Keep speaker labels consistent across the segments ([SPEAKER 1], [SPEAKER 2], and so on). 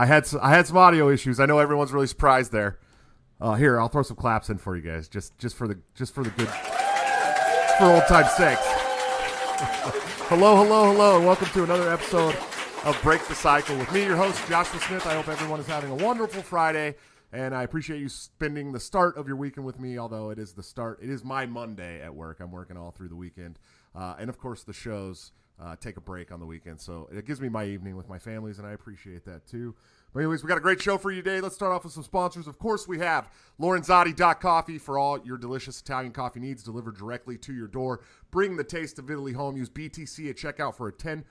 [SPEAKER 1] I had some, I had some audio issues. I know everyone's really surprised there. Uh, here, I'll throw some claps in for you guys, just just for the just for the good, for old time's sake. hello, hello, hello, and welcome to another episode of Break the Cycle with me, your host Joshua Smith. I hope everyone is having a wonderful Friday, and I appreciate you spending the start of your weekend with me. Although it is the start, it is my Monday at work. I'm working all through the weekend, uh, and of course the shows uh, take a break on the weekend. So it gives me my evening with my families, and I appreciate that too. But anyways, we got a great show for you today. Let's start off with some sponsors. Of course, we have Coffee for all your delicious Italian coffee needs delivered directly to your door. Bring the taste of Italy home. Use BTC at checkout for a 10%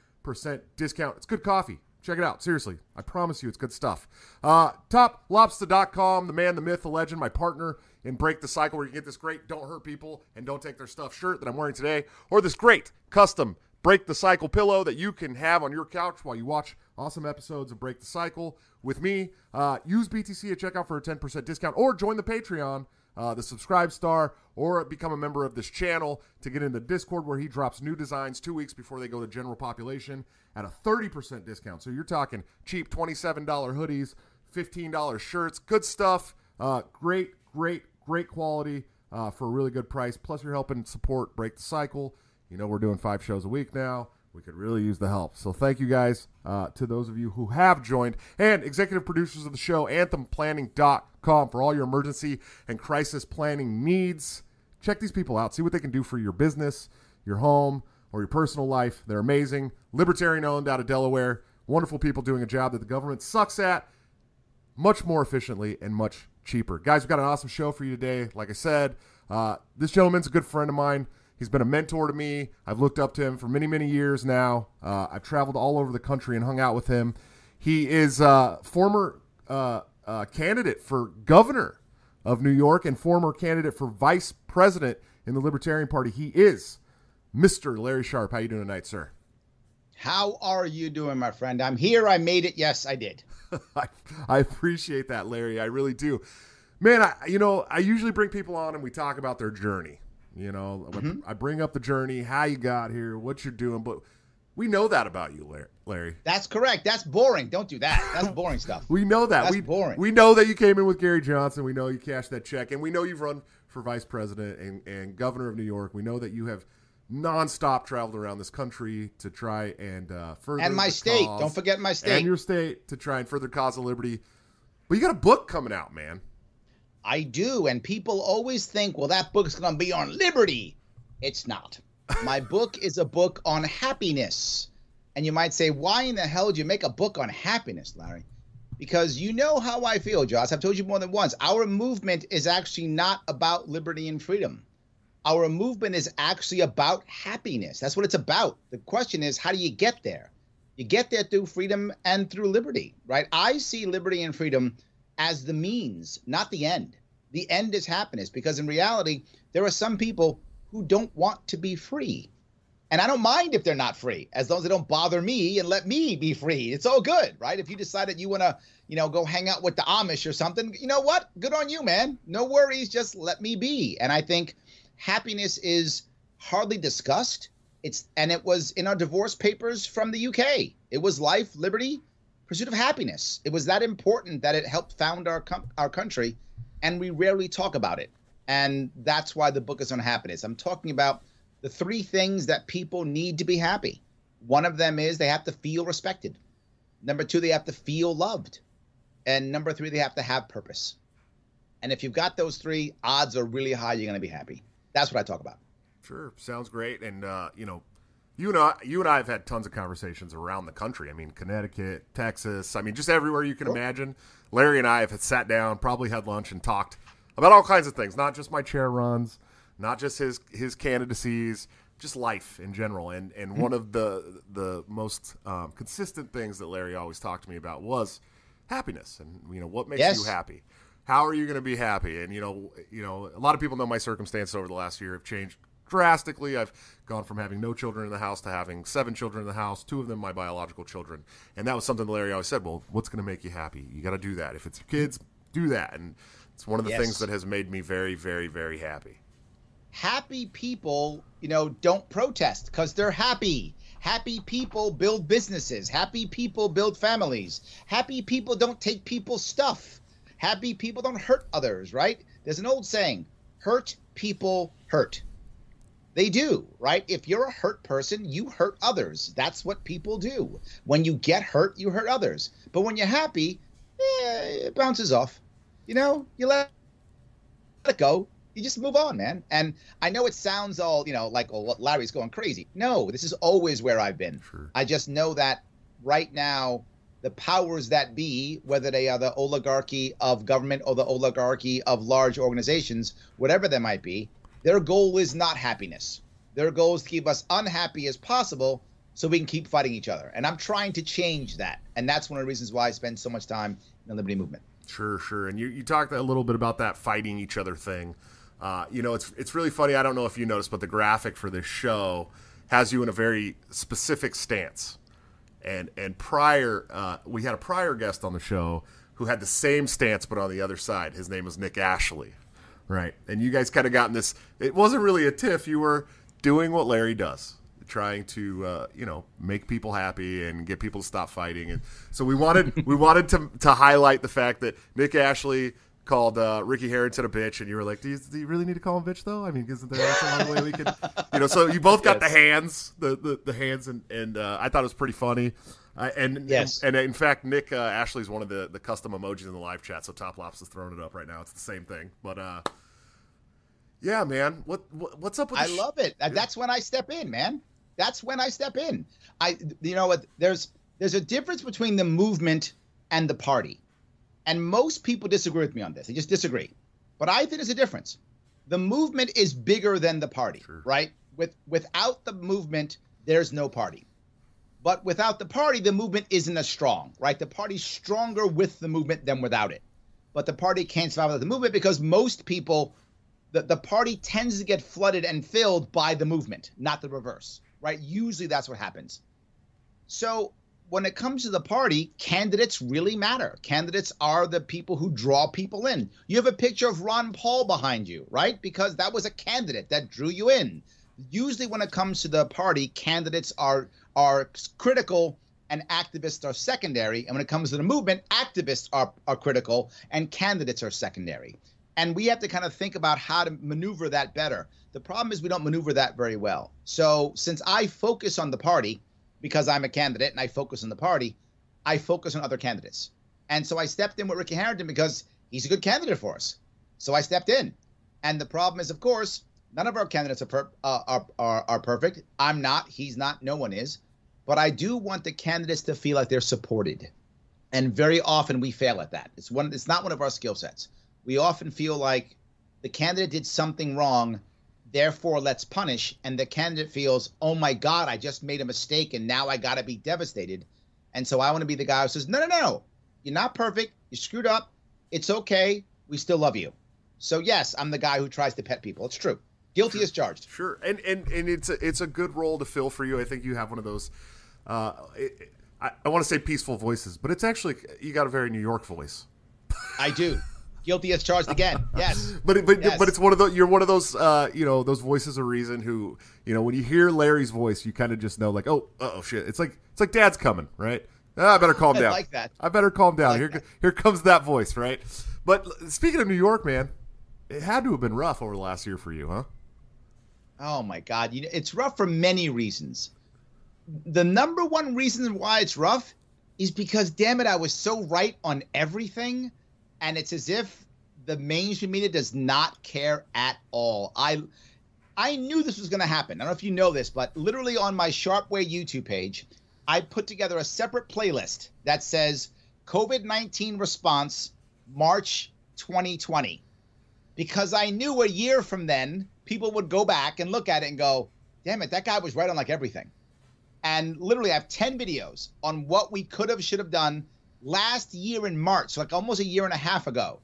[SPEAKER 1] discount. It's good coffee. Check it out. Seriously. I promise you it's good stuff. Uh, TopLobster.com, the man, the myth, the legend, my partner in Break the Cycle, where you get this great Don't Hurt People and Don't Take Their Stuff shirt that I'm wearing today, or this great custom Break the Cycle pillow that you can have on your couch while you watch awesome episodes of Break the Cycle with me. Uh, use BTC at checkout for a 10% discount or join the Patreon, uh, the subscribe star, or become a member of this channel to get in the Discord where he drops new designs two weeks before they go to general population at a 30% discount. So you're talking cheap $27 hoodies, $15 shirts, good stuff. Uh, great, great, great quality uh, for a really good price. Plus, you're helping support Break the Cycle. You know, we're doing five shows a week now. We could really use the help. So thank you guys uh, to those of you who have joined and executive producers of the show, anthemplanning.com for all your emergency and crisis planning needs. Check these people out. See what they can do for your business, your home, or your personal life. They're amazing. Libertarian owned out of Delaware. Wonderful people doing a job that the government sucks at much more efficiently and much cheaper. Guys, we've got an awesome show for you today. Like I said, uh, this gentleman's a good friend of mine. He's been a mentor to me. I've looked up to him for many, many years now. Uh, I've traveled all over the country and hung out with him. He is a uh, former uh, uh, candidate for governor of New York and former candidate for vice president in the Libertarian Party. He is Mr. Larry Sharpe. How you doing tonight, sir?
[SPEAKER 2] How are you doing, my friend? I'm here. I made it. Yes, I did.
[SPEAKER 1] I, I appreciate that, Larry. I really do. Man, I, you know, I usually bring people on and we talk about their journey you know, mm-hmm. I bring up the journey, how you got here, what you're doing, but we know that about you, Larry.
[SPEAKER 2] That's correct. That's boring. Don't do that. That's boring stuff.
[SPEAKER 1] we know that.
[SPEAKER 2] That's
[SPEAKER 1] we,
[SPEAKER 2] boring.
[SPEAKER 1] We know that you came in with Gary Johnson. We know you cashed that check, and we know you've run for vice president and, and governor of New York. We know that you have nonstop traveled around this country to try and uh, further
[SPEAKER 2] and my state. Don't forget my state
[SPEAKER 1] and your state to try and further cause of liberty. But you got a book coming out, man.
[SPEAKER 2] I do, and people always think, well, that book's going to be on liberty. It's not. My book is a book on happiness. And you might say, why in the hell did you make a book on happiness, Larry? Because you know how I feel, Josh. I've told you more than once. Our movement is actually not about liberty and freedom. Our movement is actually about happiness. That's what it's about. The question is, how do you get there? You get there through freedom and through liberty, right? I see liberty and freedom as the means, not the end. The end is happiness because in reality, there are some people who don't want to be free. And I don't mind if they're not free, as long as they don't bother me and let me be free. It's all good, right? If you decide that you want to, you know, go hang out with the Amish or something, you know what? Good on you, man. No worries. Just let me be. And I think happiness is hardly discussed. It's and it was in our divorce papers from the UK. It was life, liberty, pursuit of happiness. It was that important that it helped found our com- our country, and we rarely talk about it. And that's why the book is on happiness. I'm talking about the three things that people need to be happy. One of them is they have to feel respected. Number two, they have to feel loved. And number three, they have to have purpose. And if you've got those three, odds are really high you're going to be happy. That's what I talk about.
[SPEAKER 1] Sure, sounds great. And uh, you know, you and I, you and I have had tons of conversations around the country. I mean, Connecticut, Texas. I mean, just everywhere you can imagine. Larry and I have sat down, probably had lunch, and talked about all kinds of things, not just my chair runs, not just his his candidacies, just life in general. And and one of the the most um, consistent things that Larry always talked to me about was happiness, and you know what makes
[SPEAKER 2] Yes.
[SPEAKER 1] you happy. How are you going to be happy? And you know, you know, a lot of people know my circumstances over the last year have changed drastically. I've gone from having no children in the house to having seven children in the house, two of them my biological children. And that was something that Larry always said, well, what's going to make you happy? You got to do that. If it's your kids, do that. And it's one of the
[SPEAKER 2] Yes.
[SPEAKER 1] things that has made me very, very, very happy.
[SPEAKER 2] happy people, you know, don't protest because they're happy. Happy people build businesses. Happy people build families. Happy people don't take people's stuff. Happy people don't hurt others, right? There's an old saying hurt people hurt. They do, right? If you're a hurt person, you hurt others. That's what people do. When you get hurt, you hurt others. But when you're happy, eh, it bounces off. You know, you let it go. You just move on, man. And I know it sounds all, you know, like, oh, Larry's going crazy. No, this is always where I've been.
[SPEAKER 1] Sure.
[SPEAKER 2] I just know that right now, the powers that be, whether they are the oligarchy of government or the oligarchy of large organizations, whatever they might be, their goal is not happiness. Their goal is to keep us unhappy as possible so we can keep fighting each other. And I'm trying to change that. And that's one of the reasons why I spend so much time in the liberty movement.
[SPEAKER 1] Sure, sure. And you, you talked a little bit about that fighting each other thing. Uh, you know, it's it's really funny. I don't know if you noticed, but the graphic for this show has you in a very specific stance. And and prior, uh, we had a prior guest on the show who had the same stance, but on the other side. His name was Nick Ashley, right? And you guys kind of got in this. It wasn't really a tiff. You were doing what Larry does, trying to uh, you know make people happy and get people to stop fighting. And so we wanted we wanted to to highlight the fact that Nick Ashley called uh, Ricky Harrington a bitch, and you were like, do you, do you really need to call him bitch though? I mean, isn't there some way we could, you know? So you both got
[SPEAKER 2] Yes.
[SPEAKER 1] the hands, the the, the hands, and and uh, I thought it was pretty funny. Uh, and
[SPEAKER 2] Yes.
[SPEAKER 1] and, in fact, Nick uh, Ashley's one of the the custom emojis in the live chat. So Top Lops is throwing it up right now. It's the same thing, but uh, yeah, man, what, what what's up with?
[SPEAKER 2] I
[SPEAKER 1] sh-
[SPEAKER 2] love it. Uh, That's when I step in, man. That's when I step in. I, you know what? There's there's a difference between the movement and the party, and most people disagree with me on this. They just disagree. But I think there's a difference. The movement is bigger than the party,
[SPEAKER 1] Sure.
[SPEAKER 2] right? With without the movement, there's no party. But without the party, the movement isn't as strong, right? The party's stronger with the movement than without it. But the party can't survive without the movement because most people the, the party tends to get flooded and filled by the movement, not the reverse, right? Usually that's what happens. So when it comes to the party, candidates really matter. Candidates are the people who draw people in. You have a picture of Ron Paul behind you, right? Because that was a candidate that drew you in. Usually when it comes to the party, candidates are are critical and activists are secondary. And when it comes to the movement, activists are, are critical and candidates are secondary and we have to kind of think about how to maneuver that better. The problem is we don't maneuver that very well. So since I focus on the party because I'm a candidate and I focus on the party, I focus on other candidates. And so I stepped in with Ricky Harrington because he's a good candidate for us. So I stepped in. And the problem is, of course, none of our candidates are per- uh, are, are are perfect. I'm not. He's not. No one is. But I do want the candidates to feel like they're supported. And very often we fail at that. It's one. It's not one of our skill sets we often feel like the candidate did something wrong, therefore let's punish. And the candidate feels, oh my God, I just made a mistake and now I got to be devastated. And so I want to be the guy who says, no, no, no, you're not perfect. You screwed up. It's okay. We still love you. So, yes, I'm the guy who tries to pet people. It's true. Guilty as charged.
[SPEAKER 1] Sure, and and and it's a, it's a good role to fill for you. I think you have one of those. Uh, it, I, I want to say peaceful voices, but it's actually you got a very New York voice.
[SPEAKER 2] I do. Guilty as charged again. Yes.
[SPEAKER 1] But but
[SPEAKER 2] Yes.
[SPEAKER 1] but it's one of those. You're one of those. Uh, you know those voices of reason who you know when you hear Larry's voice, you kind of just know like oh oh shit. It's like it's like Dad's coming, right? Ah, I better calm
[SPEAKER 2] I
[SPEAKER 1] down.
[SPEAKER 2] like that.
[SPEAKER 1] I better calm down.
[SPEAKER 2] like
[SPEAKER 1] here
[SPEAKER 2] that.
[SPEAKER 1] here comes that voice, right? But speaking of New York, man, it had to have been rough over the last year for you, huh?
[SPEAKER 2] Oh my God, you know, it's rough for many reasons. The number one reason why it's rough is because, damn it, I was so right on everything, and it's as if the mainstream media does not care at all. I, I knew this was going to happen. I don't know if you know this, but literally on my Sharpe Way YouTube page, I put together a separate playlist that says COVID 19 response March 2020 because I knew a year from then people would go back and look at it and go, damn it, that guy was right on like everything. And literally, I have 10 videos on what we could have, should have done last year in March, like almost a year and a half ago.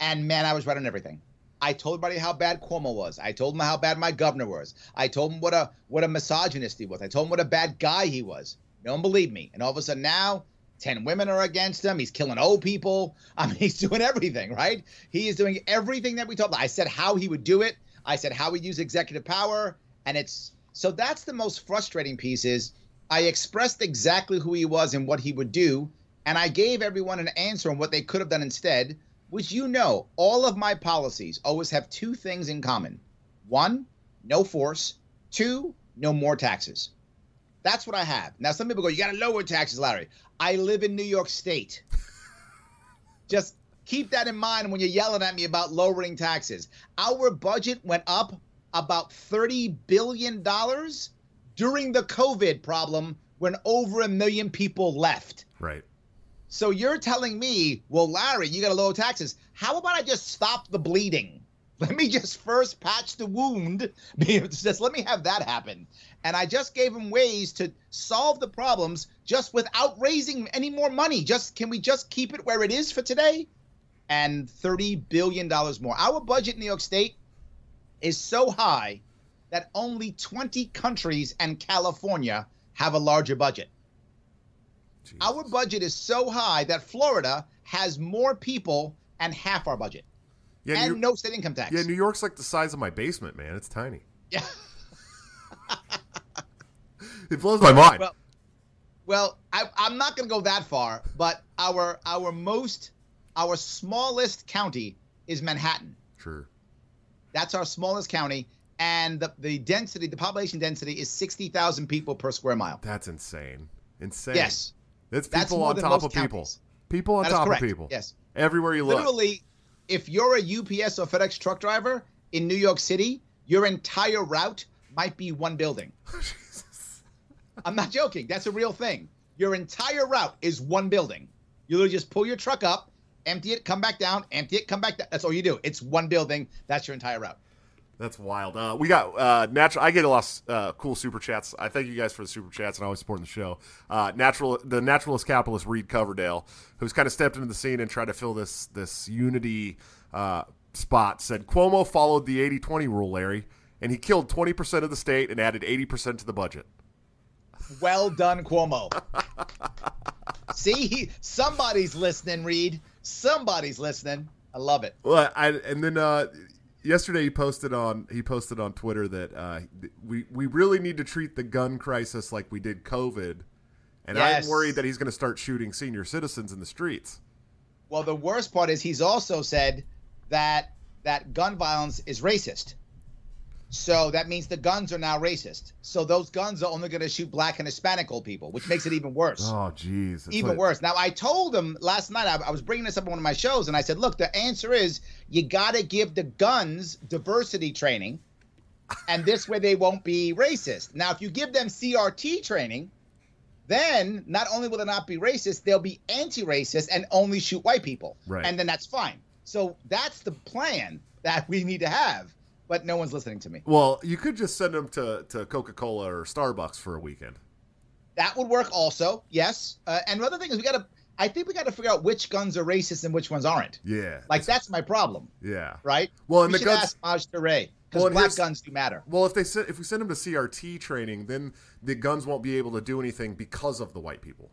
[SPEAKER 2] And man, I was right on everything. I told everybody how bad Cuomo was. I told him how bad my governor was. I told him what a what a misogynist he was. I told him what a bad guy he was. No one believed me. And all of a sudden now, 10 women are against him. He's killing old people. I mean, he's doing everything, right? He is doing everything that we told him. I said how he would do it. I said how he'd use executive power. And it's so that's the most frustrating piece is I expressed exactly who he was and what he would do. And I gave everyone an answer on what they could have done instead which you know all of my policies always have two things in common one, no force, two, no more taxes. That's what I have. Now, some people go, You got to lower taxes, Larry. I live in New York State. Just keep that in mind when you're yelling at me about lowering taxes. Our budget went up about $30 billion during the COVID problem when over a million people left.
[SPEAKER 1] Right.
[SPEAKER 2] So you're telling me, well, Larry, you got to lower taxes. How about I just stop the bleeding? Let me just first patch the wound. just let me have that happen. And I just gave him ways to solve the problems just without raising any more money. Just can we just keep it where it is for today? And $30 billion more. Our budget in New York State is so high that only 20 countries and California have a larger budget. Our budget is so high that Florida has more people and half our budget. Yeah, and New- no state income tax.
[SPEAKER 1] Yeah, New York's like the size of my basement, man. It's tiny.
[SPEAKER 2] Yeah.
[SPEAKER 1] it blows my mind.
[SPEAKER 2] Well, well I, I'm not going to go that far, but our our most our smallest county is Manhattan.
[SPEAKER 1] Sure.
[SPEAKER 2] That's our smallest county, and the the density, the population density, is sixty thousand people per square mile.
[SPEAKER 1] That's insane. Insane.
[SPEAKER 2] Yes.
[SPEAKER 1] It's people on top of people. People on top
[SPEAKER 2] correct.
[SPEAKER 1] of people.
[SPEAKER 2] Yes.
[SPEAKER 1] Everywhere you look.
[SPEAKER 2] Literally, if you're a UPS or FedEx truck driver in New York City, your entire route might be one building. I'm not joking. That's a real thing. Your entire route is one building. You literally just pull your truck up, empty it, come back down, empty it, come back down. That's all you do. It's one building. That's your entire route.
[SPEAKER 1] That's wild. Uh, we got uh, natural. I get a lot of uh, cool super chats. I thank you guys for the super chats and always supporting the show. Uh, natural, the naturalist capitalist Reed Coverdale, who's kind of stepped into the scene and tried to fill this this unity uh, spot, said Cuomo followed the 80-20 rule, Larry, and he killed twenty percent of the state and added eighty percent to the budget.
[SPEAKER 2] Well done, Cuomo. See, somebody's listening, Reed. Somebody's listening. I love it.
[SPEAKER 1] Well, I, and then uh, yesterday he posted on he posted on Twitter that uh, we we really need to treat the gun crisis like we did COVID, and yes. I'm worried that he's going to start shooting senior citizens in the streets.
[SPEAKER 2] Well, the worst part is he's also said that that gun violence is racist. So that means the guns are now racist. So those guns are only going to shoot black and Hispanic old people, which makes it even worse.
[SPEAKER 1] Oh, jeez.
[SPEAKER 2] Even like... worse. Now, I told them last night, I, I, was bringing this up on one of my shows, and I said, look, the answer is you got to give the guns diversity training, and this way they won't be racist. Now, if you give them CRT training, then not only will they not be racist, they'll be anti racist and only shoot white people.
[SPEAKER 1] Right.
[SPEAKER 2] And then that's fine. So that's the plan that we need to have but no one's listening to me.
[SPEAKER 1] Well, you could just send them to, to Coca Cola or Starbucks for a weekend.
[SPEAKER 2] That would work also, yes. Uh, and the other thing is, we got to. I think we got to figure out which guns are racist and which ones aren't.
[SPEAKER 1] Yeah,
[SPEAKER 2] like that's my problem.
[SPEAKER 1] Yeah,
[SPEAKER 2] right.
[SPEAKER 1] Well, and
[SPEAKER 2] we
[SPEAKER 1] the guns.
[SPEAKER 2] Ask Maj because well, black guns do matter.
[SPEAKER 1] Well, if they send, if we send them to CRT training, then the guns won't be able to do anything because of the white people.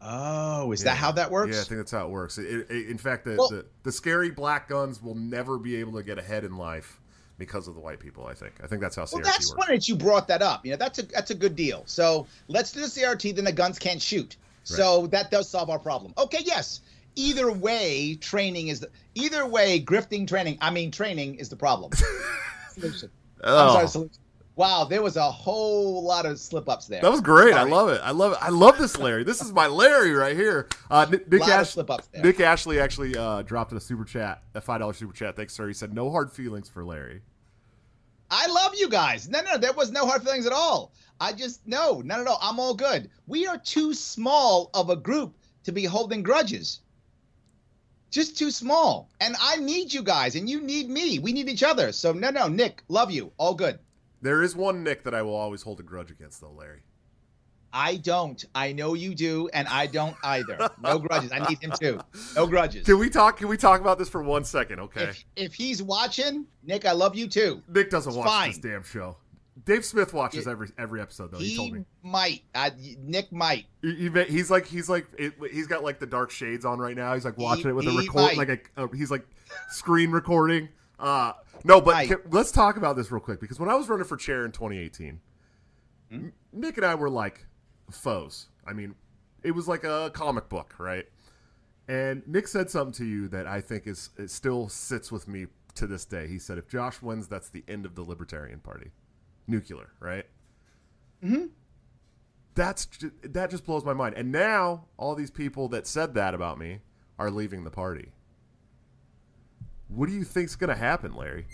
[SPEAKER 2] Oh, is yeah. that how that works?
[SPEAKER 1] Yeah, I think that's how it works. It, it, in fact, the, well, the, the scary black guns will never be able to get ahead in life because of the white people. I think. I think that's how CRT well,
[SPEAKER 2] that's
[SPEAKER 1] works.
[SPEAKER 2] funny that you brought that up. You know, that's a that's a good deal. So let's do the CRT. Then the guns can't shoot. Right. So that does solve our problem. Okay, yes. Either way, training is the, either way. Grifting training. I mean, training is the problem. solution. Oh. I'm sorry. Oh. Solution. Wow, there was a whole lot of slip ups there.
[SPEAKER 1] That was great. Sorry. I love it. I love it. I love this Larry. This is my Larry right here. Uh, Nick, Nick, Ash- Nick Ashley actually uh, dropped in a super chat, a five dollar super chat. Thanks, sir. He said no hard feelings for Larry.
[SPEAKER 2] I love you guys. No, no, there was no hard feelings at all. I just no, not at all. I'm all good. We are too small of a group to be holding grudges. Just too small. And I need you guys, and you need me. We need each other. So no, no, Nick, love you. All good.
[SPEAKER 1] There is one Nick that I will always hold a grudge against, though, Larry.
[SPEAKER 2] I don't. I know you do, and I don't either. No grudges. I need him too. No grudges.
[SPEAKER 1] Can we talk? Can we talk about this for one second? Okay.
[SPEAKER 2] If, if he's watching, Nick, I love you too.
[SPEAKER 1] Nick doesn't
[SPEAKER 2] It's
[SPEAKER 1] watch
[SPEAKER 2] fine.
[SPEAKER 1] this damn show. Dave Smith watches
[SPEAKER 2] It-
[SPEAKER 1] every every episode though. He,
[SPEAKER 2] He
[SPEAKER 1] told me.
[SPEAKER 2] might. I, Nick might.
[SPEAKER 1] He, he, he's like he's like it, he's got like the dark shades on right now. He's like watching it with a record like a uh, he's like screen recording. Uh no, but
[SPEAKER 2] Right.
[SPEAKER 1] can- let's talk about this real quick because when I was running for chair in 2018,
[SPEAKER 2] Hmm?
[SPEAKER 1] Nick and I were like foes. I mean, it was like a comic book, right? And Nick said something to you that I think is it still sits with me to this day. He said, "If Josh wins, that's the end of the Libertarian Party, nuclear, right?"
[SPEAKER 2] Mm-hmm.
[SPEAKER 1] That's that just blows my mind. And now all these people that said that about me are leaving the party. What do you think's going to happen, Larry?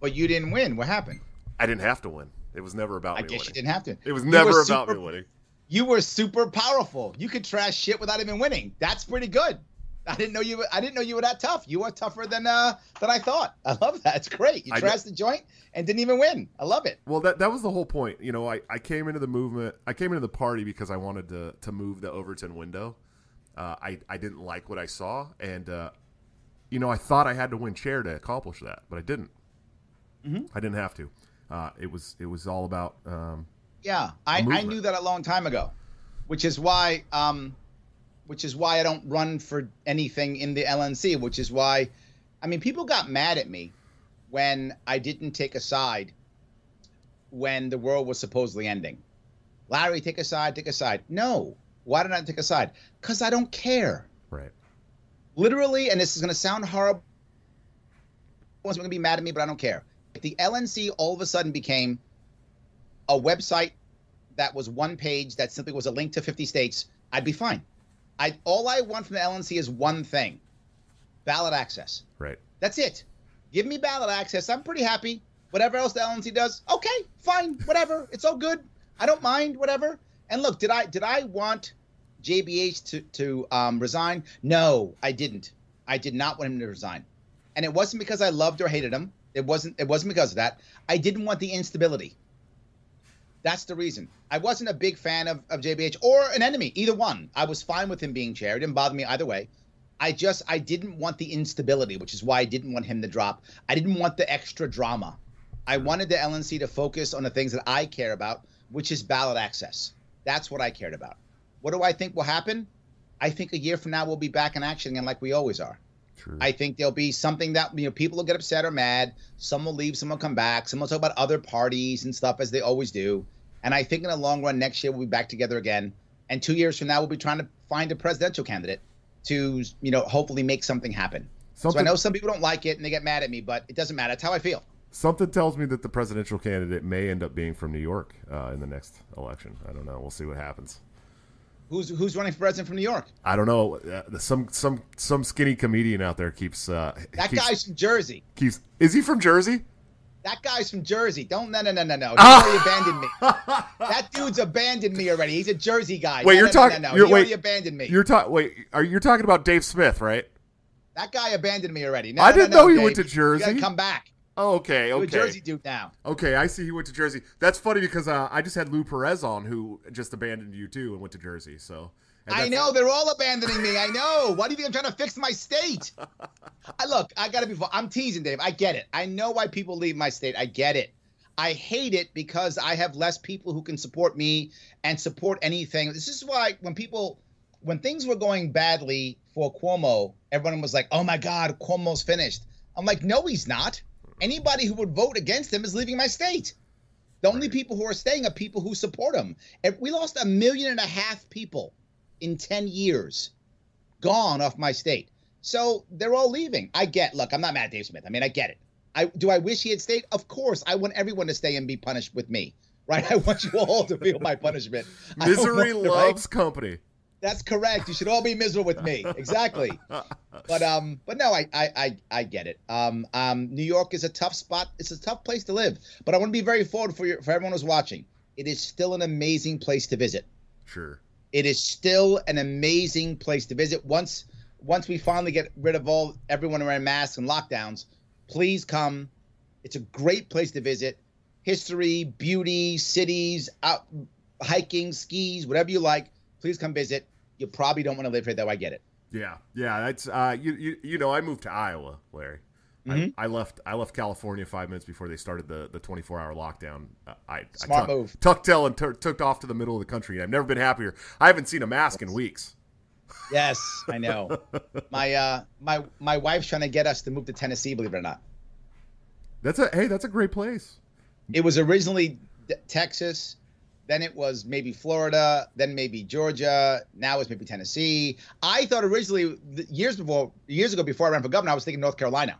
[SPEAKER 2] But you didn't win. What happened?
[SPEAKER 1] I didn't have to win. It was never about me winning.
[SPEAKER 2] I
[SPEAKER 1] me
[SPEAKER 2] guess you didn't have to.
[SPEAKER 1] It was
[SPEAKER 2] You
[SPEAKER 1] never about
[SPEAKER 2] super-
[SPEAKER 1] me winning.
[SPEAKER 2] You were super powerful. You could trash shit without even winning. That's pretty good. I didn't know you. Were, I didn't know you were that tough. You were tougher than uh than I thought. I love that. It's great. You trashed the joint and didn't even win. I love it.
[SPEAKER 1] Well, that that was the whole point. You know, I, I came into the movement. I came into the party because I wanted to to move the Overton window. Uh, I I didn't like what I saw, and uh, you know, I thought I had to win chair to accomplish that, but I didn't.
[SPEAKER 2] Mhm.
[SPEAKER 1] I didn't have to. Uh, it was it was all about um,
[SPEAKER 2] Yeah, I, I knew that a long time ago, which is why um, which is why I don't run for anything in the LNC. Which is why, I mean, people got mad at me when I didn't take a side when the world was supposedly ending. Larry, take a side, take a side. No, why did I take a side? Because I don't care.
[SPEAKER 1] right.
[SPEAKER 2] Literally, and this is going to sound horrible. Everyone's going to be mad at me, but I don't care. If the LNC all of a sudden became a website that was one page that simply was a link to 50 states, I'd be fine. I all I want from the LNC is one thing: ballot access.
[SPEAKER 1] Right.
[SPEAKER 2] That's it. Give me ballot access. I'm pretty happy. Whatever else the LNC does, okay, fine, whatever. It's all good. I don't mind, whatever. And look, did I did I want JBH to to um, resign? No, I didn't. I did not want him to resign, and it wasn't because I loved or hated him. It wasn't. It wasn't because of that. I didn't want the instability. That's the reason. I wasn't a big fan of, of JBH or an enemy, either one. I was fine with him being chair. It didn't bother me either way. I just I didn't want the instability, which is why I didn't want him to drop. I didn't want the extra drama. I wanted the LNC to focus on the things that I care about, which is ballot access. That's what I cared about. What do I think will happen? I think a year from now we'll be back in action again like we always are.
[SPEAKER 1] True.
[SPEAKER 2] I think there'll be something that you know people will get upset or mad. Some will leave, some will come back. Some will talk about other parties and stuff as they always do. And I think in the long run, next year we'll be back together again. And two years from now, we'll be trying to find a presidential candidate to you know hopefully make something happen.
[SPEAKER 1] something
[SPEAKER 2] So I know some people don't like it and they get mad at me, but it doesn't matter. That's how I feel.
[SPEAKER 1] something tells me that the presidential candidate may end up being from New York uh, in the next election. I don't know. We'll see what happens.
[SPEAKER 2] Who's who's running for president from New York?
[SPEAKER 1] I don't know. Uh, some some some skinny comedian out there keeps uh,
[SPEAKER 2] That
[SPEAKER 1] keeps,
[SPEAKER 2] guy's from Jersey.
[SPEAKER 1] keeps. Is he from Jersey?
[SPEAKER 2] That guy's from Jersey. Don't no no no no no. He already abandoned me. That dude's abandoned me already. He's a Jersey guy.
[SPEAKER 1] Wait,
[SPEAKER 2] No,
[SPEAKER 1] you're
[SPEAKER 2] no, no,
[SPEAKER 1] talking-
[SPEAKER 2] No, no,
[SPEAKER 1] you're-
[SPEAKER 2] he
[SPEAKER 1] wait,
[SPEAKER 2] already abandoned me.
[SPEAKER 1] You're talking. Wait, are you're talking about Dave Smith, right?
[SPEAKER 2] That guy abandoned me already. No,
[SPEAKER 1] I
[SPEAKER 2] no,
[SPEAKER 1] didn't
[SPEAKER 2] no,
[SPEAKER 1] know he
[SPEAKER 2] Dave.
[SPEAKER 1] went to
[SPEAKER 2] You
[SPEAKER 1] Jersey.
[SPEAKER 2] gotta come back.
[SPEAKER 1] Oh, okay, okay.
[SPEAKER 2] Jersey dude now.
[SPEAKER 1] Okay, I see he went to Jersey. That's funny because uh, I just had Lou Perez on, who just abandoned you too and went to Jersey. So
[SPEAKER 2] I know they're all abandoning me. I know. Why do you think I'm trying to fix my state? I look. I gotta be. I'm teasing, Dave. I get it. I know why people leave my state. I get it. I hate it because I have less people who can support me and support anything. This is why when people, when things were going badly for Cuomo, everyone was like, "Oh my God, Cuomo's finished." I'm like, "No, he's not. Anybody who would vote against him is leaving my state." The only people who are staying are people who support him. We lost a million and a half people in 10 years gone off my state. So they're all leaving. I get, look, I'm not mad at Dave Smith. I mean, I get it. I do I wish he had stayed? Of course. I want everyone to stay and be punished with me. Right? I want you all to feel my punishment.
[SPEAKER 1] Misery
[SPEAKER 2] want- right?
[SPEAKER 1] loves company.
[SPEAKER 2] That's correct. You should all be miserable with me. Exactly. But um, but no, I I I, I get it. Um, um, New York is a tough spot. It's a tough place to live. But I want to be very forward for your for everyone who's watching. It is still an amazing place to visit.
[SPEAKER 1] Sure.
[SPEAKER 2] It is still an amazing place to visit. Once once we finally get rid of all everyone wearing masks and lockdowns, please come. It's a great place to visit. history, beauty, cities, out hiking, skis, whatever you like, please come visit. You probably don't want to live here, though. I get it.
[SPEAKER 1] Yeah, yeah. That's uh, you, you, you know, I moved to Iowa, Larry.
[SPEAKER 2] Mhm.
[SPEAKER 1] I, I left. I left California five minutes before they started the the 24 hour lockdown. Uh, I
[SPEAKER 2] Smart
[SPEAKER 1] I tuck-
[SPEAKER 2] move.
[SPEAKER 1] Tucked tail and took off to the middle of the country. I've never been happier. I haven't seen a mask in weeks.
[SPEAKER 2] Yes, I know. my uh, my my wife's trying to get us to move to Tennessee. Believe it or not,
[SPEAKER 1] That's a hey. That's a great place.
[SPEAKER 2] it was originally Texas, then it was maybe Florida, then maybe Georgia. Now it's maybe Tennessee. I thought originally years before, years ago, before I ran for governor, I was thinking North Carolina.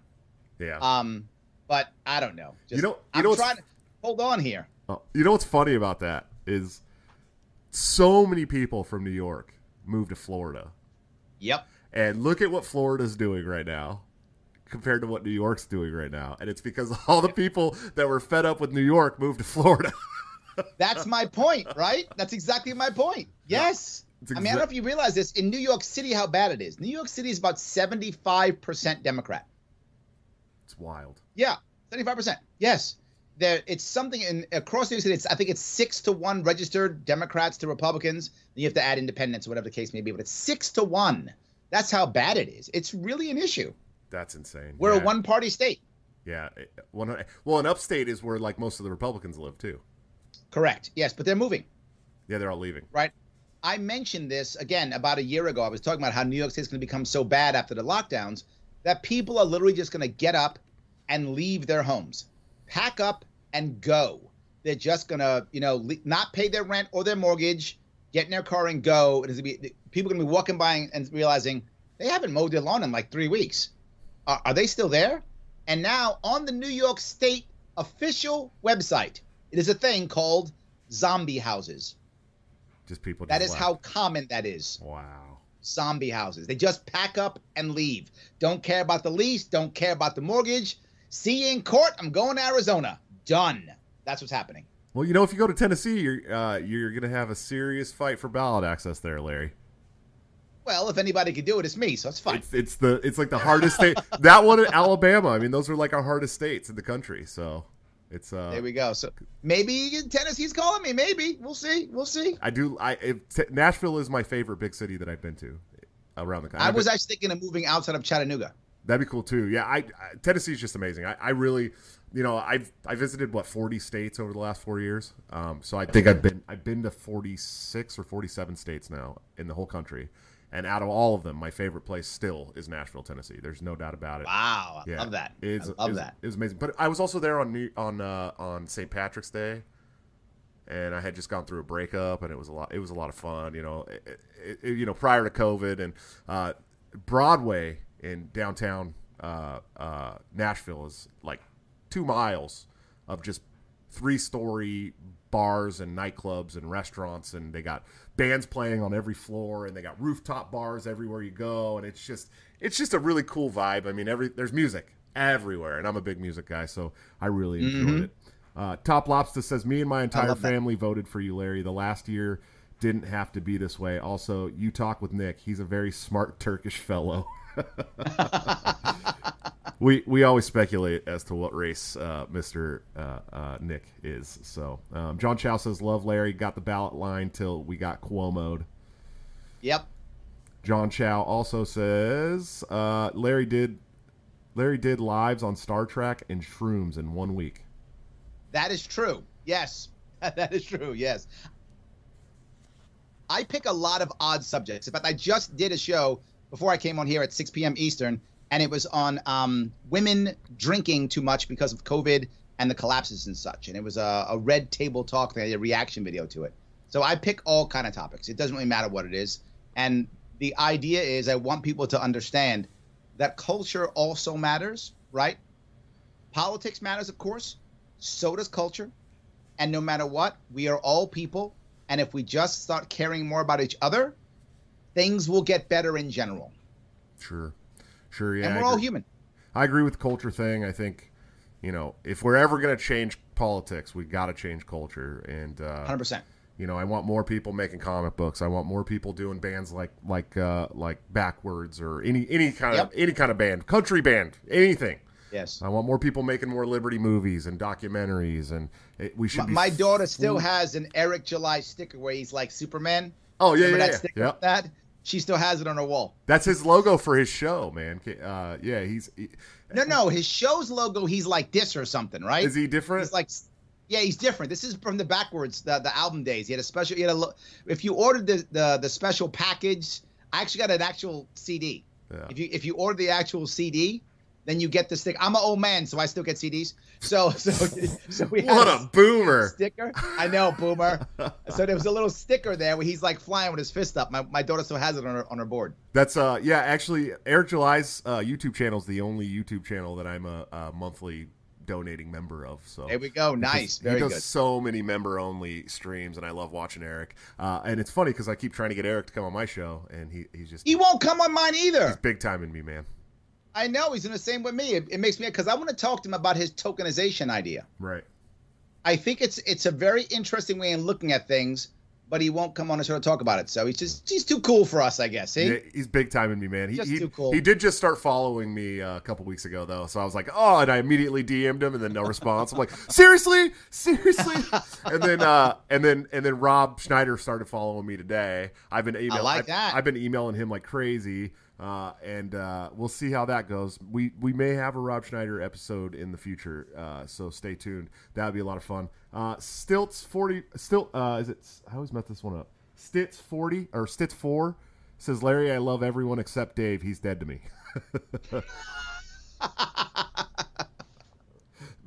[SPEAKER 1] Yeah.
[SPEAKER 2] Um, but I don't know. Just,
[SPEAKER 1] You know- you
[SPEAKER 2] I'm
[SPEAKER 1] know
[SPEAKER 2] trying. to Hold on here.
[SPEAKER 1] Oh, you know what's funny about that is so many people from New York moved to Florida.
[SPEAKER 2] Yep.
[SPEAKER 1] And look at what Florida's doing right now compared to what New York's doing right now. And it's because all the people that were fed up with New York moved to Florida.
[SPEAKER 2] That's my point, right? That's exactly my point. Yes. I mean, I don't know if you realize this in New York City how bad it is. New York City is about 75% Democrat.
[SPEAKER 1] It's wild.
[SPEAKER 2] Yeah, 75%. Yes. There it's something in across New York City, it's I think it's six to one registered Democrats to Republicans. You have to add independents or whatever the case may be, but it's six to one. That's how bad it is. It's really an issue.
[SPEAKER 1] That's insane.
[SPEAKER 2] We're
[SPEAKER 1] yeah.
[SPEAKER 2] a one party state.
[SPEAKER 1] Yeah. One, well, and upstate is where like most of the Republicans live too.
[SPEAKER 2] Correct. Yes, but they're moving.
[SPEAKER 1] Yeah, they're all leaving.
[SPEAKER 2] right? I mentioned this again about a year ago. I was talking about how New York State's going to become so bad after the lockdowns that people are literally just going to get up and leave their homes, pack up and go. They're just going to, you know, le- not pay their rent or their mortgage, get in their car and go. And be people are going to be walking by and realizing they haven't mowed their lawn in like three weeks. Are, are they still there? And now on the New York State official website, it is a thing called zombie houses.
[SPEAKER 1] Just people.
[SPEAKER 2] That
[SPEAKER 1] just
[SPEAKER 2] is
[SPEAKER 1] left.
[SPEAKER 2] how common that is.
[SPEAKER 1] Wow.
[SPEAKER 2] Zombie houses. They just pack up and leave. Don't care about the lease. Don't care about the mortgage. See you in court. I'm going to Arizona. Done. That's what's happening.
[SPEAKER 1] Well, you know, if you go to Tennessee, you're uh, you're going to have a serious fight for ballot access there, Larry.
[SPEAKER 2] Well, if anybody could do it, it's me, so it's fine.
[SPEAKER 1] It's it's the it's like the hardest state. That one in Alabama. I mean, those are like our hardest states in the country. So it's uh.
[SPEAKER 2] there we go. So maybe Tennessee's calling me. Maybe we'll see. We'll see.
[SPEAKER 1] I do. I if, t- Nashville is my favorite big city that I've been to around the country.
[SPEAKER 2] I was actually thinking of moving outside of Chattanooga.
[SPEAKER 1] That'd be cool too. Yeah, I, I Tennessee's just amazing. I, I really, you know, I've I visited what forty states over the last four years. Um, so I think I've been I've been to forty six or forty seven states now in the whole country, and out of all of them, my favorite place still is Nashville, Tennessee. There's no doubt about it.
[SPEAKER 2] Wow, I
[SPEAKER 1] Yeah,
[SPEAKER 2] love that.
[SPEAKER 1] It's,
[SPEAKER 2] I love
[SPEAKER 1] it's,
[SPEAKER 2] that.
[SPEAKER 1] It's amazing. But I was also there on New, on uh, on St. Patrick's Day, and I had just gone through a breakup, and it was a lot. It was a lot of fun. You know, it, it, it- you know, prior to COVID, and uh, Broadway in downtown uh, uh, Nashville is like two miles of just three story bars and nightclubs and restaurants and they got bands playing on every floor and they got rooftop bars everywhere you go and it's just it's just a really cool vibe. I mean every there's music everywhere and i'm a big music guy so i really enjoyed it. Uh, top lobster says me and my entire
[SPEAKER 2] love that.
[SPEAKER 1] family voted for you larry. The last year didn't have to be this way. Also you talk with nick. He's a very smart turkish fellow we we always speculate as to what race uh, Mr. Uh, uh, Nick is. So um, John Chow says, "Love Larry." Got the ballot line till we got Cuomo'd.
[SPEAKER 2] Yep.
[SPEAKER 1] John Chow also says, uh, "Larry did Larry did lives on Star Trek and shrooms in one week."
[SPEAKER 2] That is true. Yes. that is true. Yes. I pick a lot of odd subjects. In fact, I just did a show before I came on here at 6 p.m. Eastern, and it was on um, women drinking too much because of COVID and the collapses and such. And it was a, a red table talk. Had a reaction video to it. So I pick all kind of topics. It doesn't really matter what it is. And the idea is I want people to understand that culture also matters, right? Politics matters, of course. So does culture. And no matter what, we are all people. And if we just start caring more about each other, things will get better in general.
[SPEAKER 1] Sure, sure, yeah.
[SPEAKER 2] and we're all human.
[SPEAKER 1] I agree with the culture thing. I think, you know, if we're ever going to change politics, we got to change culture. And uh,
[SPEAKER 2] 100%.
[SPEAKER 1] You know, I want more people making comic books. I want more people doing bands like like uh, like BackWordz or any any kind
[SPEAKER 2] Yep.
[SPEAKER 1] of any kind of band, country band, anything.
[SPEAKER 2] Yes.
[SPEAKER 1] I want more people making more Liberty movies and documentaries, and it, we should.
[SPEAKER 2] My,
[SPEAKER 1] be
[SPEAKER 2] my daughter still has an Eric July sticker where he's like Superman.
[SPEAKER 1] Oh yeah,
[SPEAKER 2] Remember
[SPEAKER 1] yeah,
[SPEAKER 2] that
[SPEAKER 1] yeah.
[SPEAKER 2] sticker?
[SPEAKER 1] yeah.
[SPEAKER 2] That she still has it on her wall.
[SPEAKER 1] That's his logo for his show, man. Uh, yeah, he's. He,
[SPEAKER 2] No, no, his show's logo. He's like this or something, right?
[SPEAKER 1] is he different?
[SPEAKER 2] He's like, yeah, he's different. This is from the BackWordz, the, the album days. He had a special. He had a. If you ordered the, the the special package, I actually got an actual CD.
[SPEAKER 1] Yeah.
[SPEAKER 2] If you if you order the actual CD, then you get the stick. I'm an old man, so I still get CDs. So so so we
[SPEAKER 1] What a boomer!
[SPEAKER 2] sticker. I know, boomer. so there was a little sticker there where he's like flying with his fist up. My, my daughter still has it on her on her board.
[SPEAKER 1] That's uh yeah, actually Eric July's uh, YouTube channel is the only YouTube channel that I'm a, a monthly donating member of. So
[SPEAKER 2] There we go. Nice, very
[SPEAKER 1] he does
[SPEAKER 2] good.
[SPEAKER 1] so many member only streams, and I love watching Eric. Uh, and it's funny because I keep trying to get Eric to come on my show, and he he's just
[SPEAKER 2] He won't come on mine either.
[SPEAKER 1] he's big time in me, man.
[SPEAKER 2] I know he's in the same with me. It, it makes me because I want to talk to him about his tokenization idea.
[SPEAKER 1] Right.
[SPEAKER 2] I think it's it's a very interesting way in looking at things, but he won't come on the show to talk about it. So he's just he's too cool for us, I guess. See?
[SPEAKER 1] Yeah, he's big time in me, man. He,
[SPEAKER 2] Just
[SPEAKER 1] he,
[SPEAKER 2] too cool.
[SPEAKER 1] he did just start following me uh, a couple weeks ago, though. So I was like, oh, and I immediately DM'd him, and then no response. I'm like, seriously, seriously, and then uh, and then and then Rob Schneider started following me today. I've been emailing.
[SPEAKER 2] like
[SPEAKER 1] I've,
[SPEAKER 2] that.
[SPEAKER 1] I've been emailing him like crazy. Uh, and uh, we'll see how that goes. We we may have a Rob Schneider episode in the future, uh, so stay tuned. That would be a lot of fun. Uh, Stilts forty, still uh, is it? I always met this one up. Stitz forty or Stitz four says Larry, I love everyone except Dave. He's dead to me.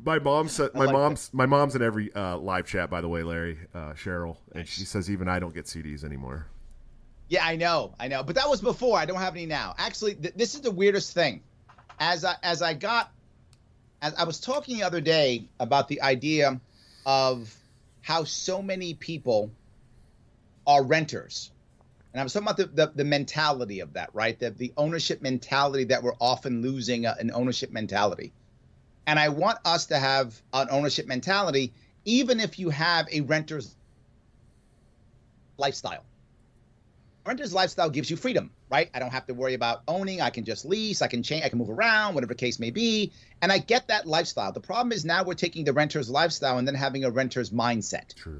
[SPEAKER 1] my mom said my
[SPEAKER 2] like
[SPEAKER 1] mom's my mom's in every uh, live chat. By the way, Larry uh, Cheryl, and she says even I don't get CDs anymore.
[SPEAKER 2] Yeah, I know, I know. But that was before. I don't have any now. Actually, th- this is the weirdest thing. As I as I got, as I was talking the other day about the idea of how so many people are renters, and I was talking about the the, the mentality of that, right? The the ownership mentality that we're often losing uh, an ownership mentality. And I want us to have an ownership mentality, even if you have a renter's lifestyle renter's lifestyle gives you freedom, right? I don't have to worry about owning. I can just lease. I can change. I can move around, whatever the case may be. And I get that lifestyle. The problem is now we're taking the renter's lifestyle and then having a renter's mindset.
[SPEAKER 3] Hi,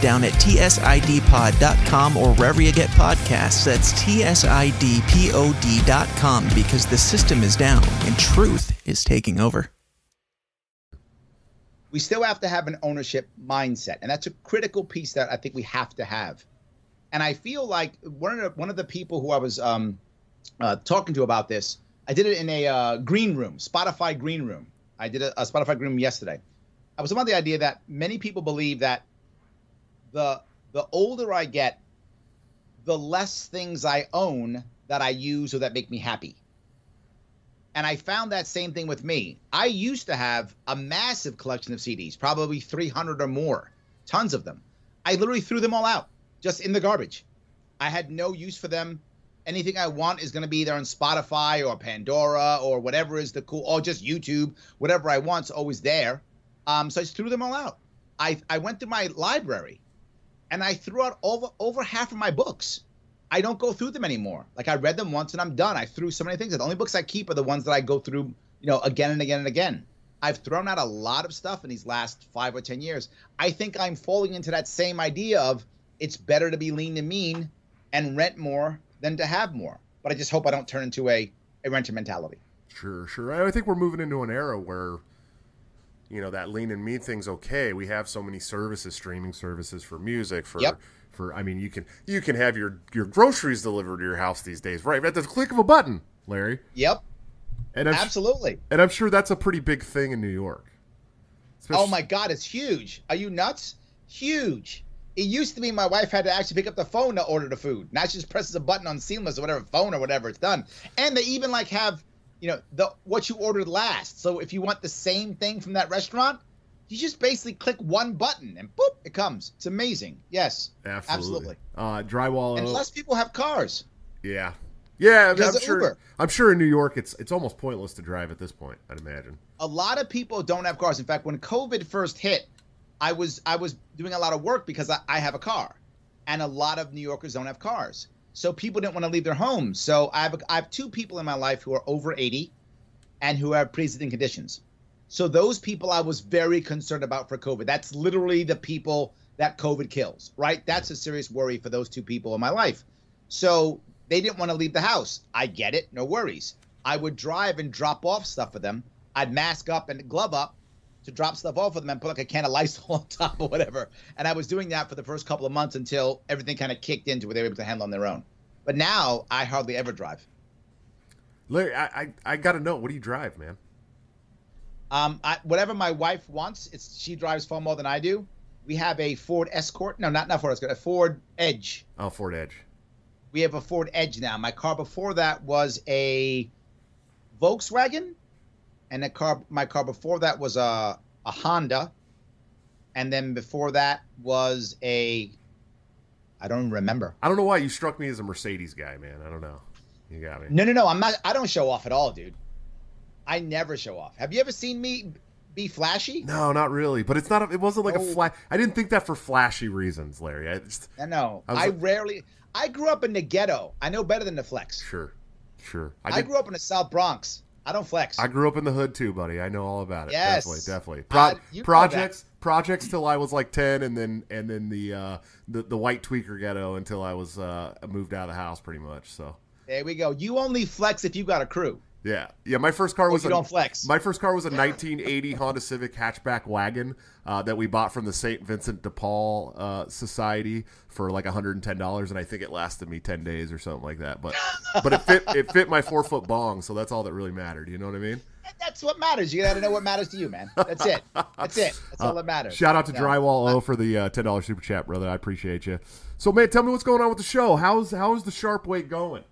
[SPEAKER 4] Down at tsidpod.com or wherever you get podcasts. That's tsidpod.com because the system is down and truth is taking over.
[SPEAKER 2] We still have to have an ownership mindset, and that's a critical piece that I think we have to have. And I feel like one of the, one of the people who I was um, uh, talking to about this, I did it in a uh, green room, Spotify green room. I did a, a Spotify green room yesterday. I was about the idea that many people believe that the the older I get, the less things I own that I use or that make me happy. And I found that same thing with me. I used to have a massive collection of CDs, probably 300 or more, tons of them. I literally threw them all out, just in the garbage. I had no use for them. Anything I want is going to be either on Spotify or Pandora or whatever is the cool, or just YouTube, whatever I want's always there. Um, so I just threw them all out. I, I went to my library and I threw out over over half of my books. I don't go through them anymore. Like I read them once and I'm done. I threw so many things. The only books I keep are the ones that I go through, you know, again and again and again. I've thrown out a lot of stuff in these last five or ten years. I think I'm falling into that same idea of it's better to be lean and mean and rent more than to have more. But I just hope I don't turn into a, a renter mentality.
[SPEAKER 1] Sure, sure. I think we're moving into an era where, you know, that lean and mean thing's okay. We have so many services, streaming services for music, for
[SPEAKER 2] Yep.
[SPEAKER 1] for. I mean, you can you can have your your groceries delivered to your house these days, right? At the click of a button, Larry.
[SPEAKER 2] Yep,
[SPEAKER 1] And I'm,
[SPEAKER 2] absolutely.
[SPEAKER 1] and I'm sure that's a pretty big thing in New York.
[SPEAKER 2] Oh my God, it's huge. Are you nuts? Huge. It used to be my wife had to actually pick up the phone to order the food. Now she just presses a button on Seamless or whatever phone or whatever it's done. And they even like have you know, the what you ordered last. So if you want the same thing from that restaurant, you just basically click one button and boop, it comes. It's amazing. Yes,
[SPEAKER 1] Absolutely. Uh, drywall.
[SPEAKER 2] And less people have cars.
[SPEAKER 1] Yeah. Yeah,
[SPEAKER 2] Because
[SPEAKER 1] I'm
[SPEAKER 2] of
[SPEAKER 1] sure.
[SPEAKER 2] Uber.
[SPEAKER 1] I'm sure in New York, it's it's almost pointless to drive at this point. I'd imagine.
[SPEAKER 2] a lot of people don't have cars. In fact, when COVID first hit, I was I was doing a lot of work because I, I have a car, and a lot of New Yorkers don't have cars. So people didn't want to leave their homes. So I have I have two people in my life who are over eighty, and who have pre-existing conditions. So those people I was very concerned about for COVID. That's literally the people that COVID kills, right? That's a serious worry for those two people in my life. So they didn't want to leave the house. I get it, no worries. I would drive and drop off stuff for them. I'd mask up and glove up to drop stuff off for them and put like a can of Lysol on top or whatever. And I was doing that for the first couple of months until everything kind of kicked into where they were able to handle on their own. But now I hardly ever drive.
[SPEAKER 1] Larry, I I, I got to know. What do you drive, man?
[SPEAKER 2] Um, I, whatever my wife wants, it's she drives far more than I do. We have a Ford Escort. No, not not Ford Escort. A Ford Edge.
[SPEAKER 1] Oh, Ford Edge.
[SPEAKER 2] We have a Ford Edge now. My car before that was a Volkswagen, and the car my car before that was a a Honda, and then before that was a I don't remember.
[SPEAKER 1] I don't know why you struck me as a Mercedes guy, man. I don't know. You got me.
[SPEAKER 2] No, no, no. I'm not. I don't show off at all, dude. I never show off. Have you ever seen me be flashy?
[SPEAKER 1] No, not really. But it's not. A, it wasn't like a
[SPEAKER 2] Oh.
[SPEAKER 1] flash. I didn't think that for flashy reasons, Larry. I just
[SPEAKER 2] No, no.
[SPEAKER 1] I
[SPEAKER 2] I,
[SPEAKER 1] like-
[SPEAKER 2] rarely. I grew up in the ghetto. I know better than the flex.
[SPEAKER 1] sure, sure.
[SPEAKER 2] I,
[SPEAKER 1] did-
[SPEAKER 2] grew up in the South Bronx. I don't flex.
[SPEAKER 1] I grew up in the hood too, buddy. I know all about it.
[SPEAKER 2] Yes.
[SPEAKER 1] Definitely, definitely.
[SPEAKER 2] Uh,
[SPEAKER 1] Pro-
[SPEAKER 2] know
[SPEAKER 1] projects, projects till I was like ten, and then and then the uh, the the white tweaker ghetto until I was uh, moved out of the house, pretty much. So
[SPEAKER 2] there we go. You only flex if you got a crew.
[SPEAKER 1] Yeah, yeah. My first car was a,
[SPEAKER 2] flex.
[SPEAKER 1] My first car was a 1980 Honda Civic hatchback wagon uh, that we bought from the St. Vincent de Paul uh, Society for like 110 dollars, and I think it lasted me 10 days or something like that. But but it fit it fit my four foot bong, so that's all that really mattered. You know what I mean?
[SPEAKER 2] That's what matters. You got to know what matters to you, man. That's it. That's it. That's all that matters.
[SPEAKER 1] Uh, Shout out to
[SPEAKER 2] Yeah.
[SPEAKER 1] Drywall O for the uh, ten dollars super chat, brother. I appreciate you. So, man, tell me what's going on with the show. How's how's the Sharpe Way going?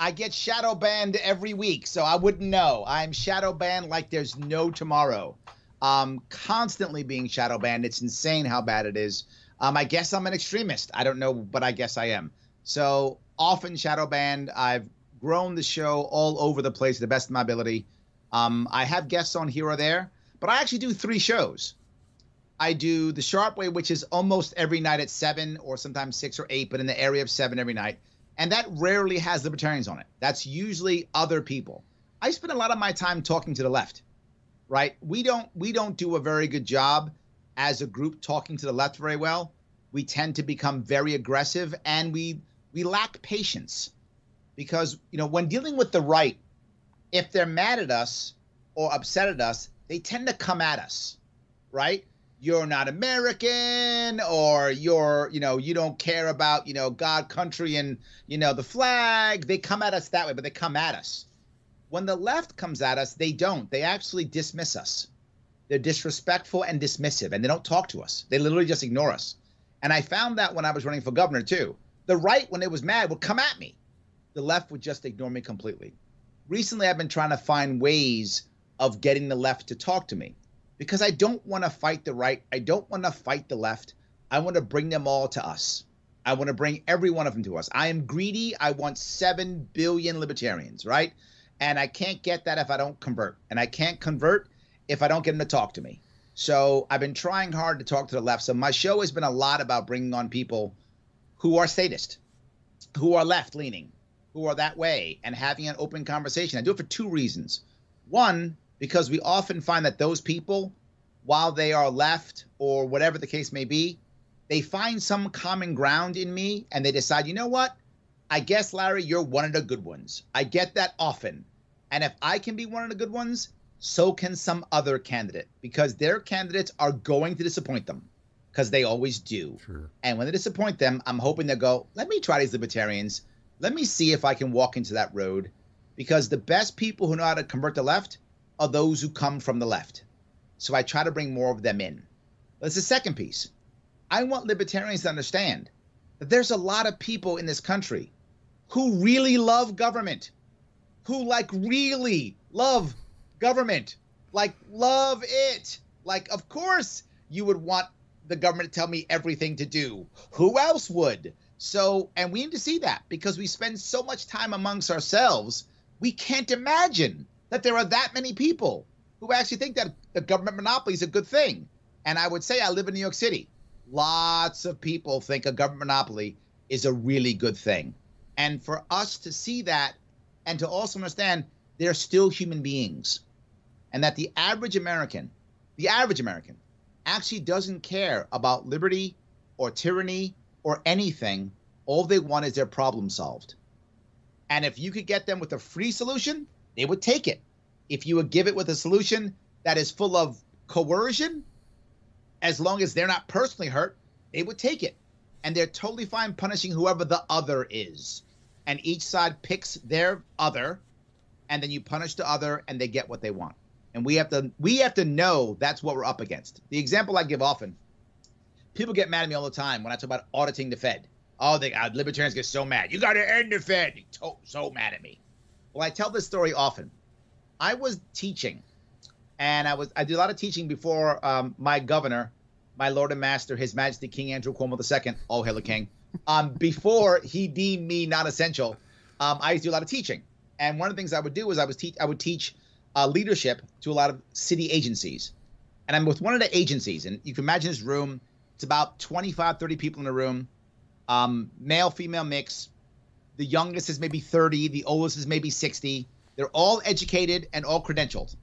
[SPEAKER 2] I get shadow banned every week, so I wouldn't know. I'm shadow banned like there's no tomorrow. Um, constantly being shadow banned. It's insane how bad it is. Um, I guess I'm an extremist. I don't know, but I guess I am. So often shadow banned. I've grown the show all over the place to the best of my ability. Um, I have guests on here or there, but I actually do three shows. I do the Sharpe Way, which is almost every night at seven or sometimes six or eight, but in the area of seven every night. And that rarely has libertarians on it. That's usually other people. I spend a lot of my time talking to the left, right? We don't we don't do a very good job as a group talking to the left very well. We tend to become very aggressive and we we lack patience. Because, you know, when dealing with the right, if they're mad at us or upset at us, they tend to come at us, right? You're not American, or you're, you know, you don't care about, you know, God, country, and, you know, the flag. They come at us that way, but they come at us. When the left comes at us, they don't. They actually dismiss us. They're disrespectful and dismissive, and they don't talk to us. They literally just ignore us. And I found that when I was running for governor, too. The right, when it was mad, would come at me. The left would just ignore me completely recently I've been trying to find ways of getting the left to talk to me because I don't want to fight the right. I don't want to fight the left. I want to bring them all to us. I want to bring every one of them to us. I am greedy. I want 7 billion libertarians, right? And I can't get that if I don't convert. And I can't convert if I don't get them to talk to me. So I've been trying hard to talk to the left. So my show has been a lot about bringing on people who are statist, who are left leaning, who are that way and having an open conversation. I do it for two reasons. One, because we often find that those people, while they are left or whatever the case may be, they find some common ground in me and they decide, you know what? I guess, Larry, you're one of the good ones. I get that often. And if I can be one of the good ones, so can some other candidate because their candidates are going to disappoint them because they always do.
[SPEAKER 1] Sure.
[SPEAKER 2] And when they disappoint them, I'm hoping they'll go, let me try these libertarians. Let me see if I can walk into that road. Because the best people who know how to convert the left are those who come from the left. So I try to bring more of them in. That's the second piece. I want libertarians to understand that there's a lot of people in this country who really love government, who like really love government, like love it. Like, of course, you would want the government to tell me everything to do. Who else would? So, and we need to see that because we spend so much time amongst ourselves, we can't imagine that there are that many people who actually think that the government monopoly is a good thing. And I would say I live in New York City. Lots of people think a government monopoly is a really good thing. And for us to see that and to also understand they're still human beings and that the average American, the average American, actually doesn't care about liberty or tyranny or anything. All they want is their problem solved. And if you could get them with a free solution, they would take it. If you would give it with a solution that is full of coercion, as long as they're not personally hurt, they would take it. And they're totally fine punishing whoever the other is. And each side picks their other, and then you punish the other, and they get what they want. And we have to we have to know that's what we're up against. The example I give often, people get mad at me all the time when I talk about auditing the Fed. Oh, they uh, libertarians get so mad. You got to end the Fed. So mad at me. Well, I tell this story often. I was teaching, and I was I did a lot of teaching before um, my governor, my Lord and Master, His Majesty King Andrew Cuomo II. Oh, hail the King! Um, before he deemed me non-essential, um, I used to do a lot of teaching. And one of the things I would do was I was teach I would teach uh, leadership to a lot of city agencies. And I'm with one of the agencies, and you can imagine this room. It's about 25, 30 people in the room, um, male, female mix. The youngest is maybe 30, the oldest is maybe 60. They're all educated and all credentialed.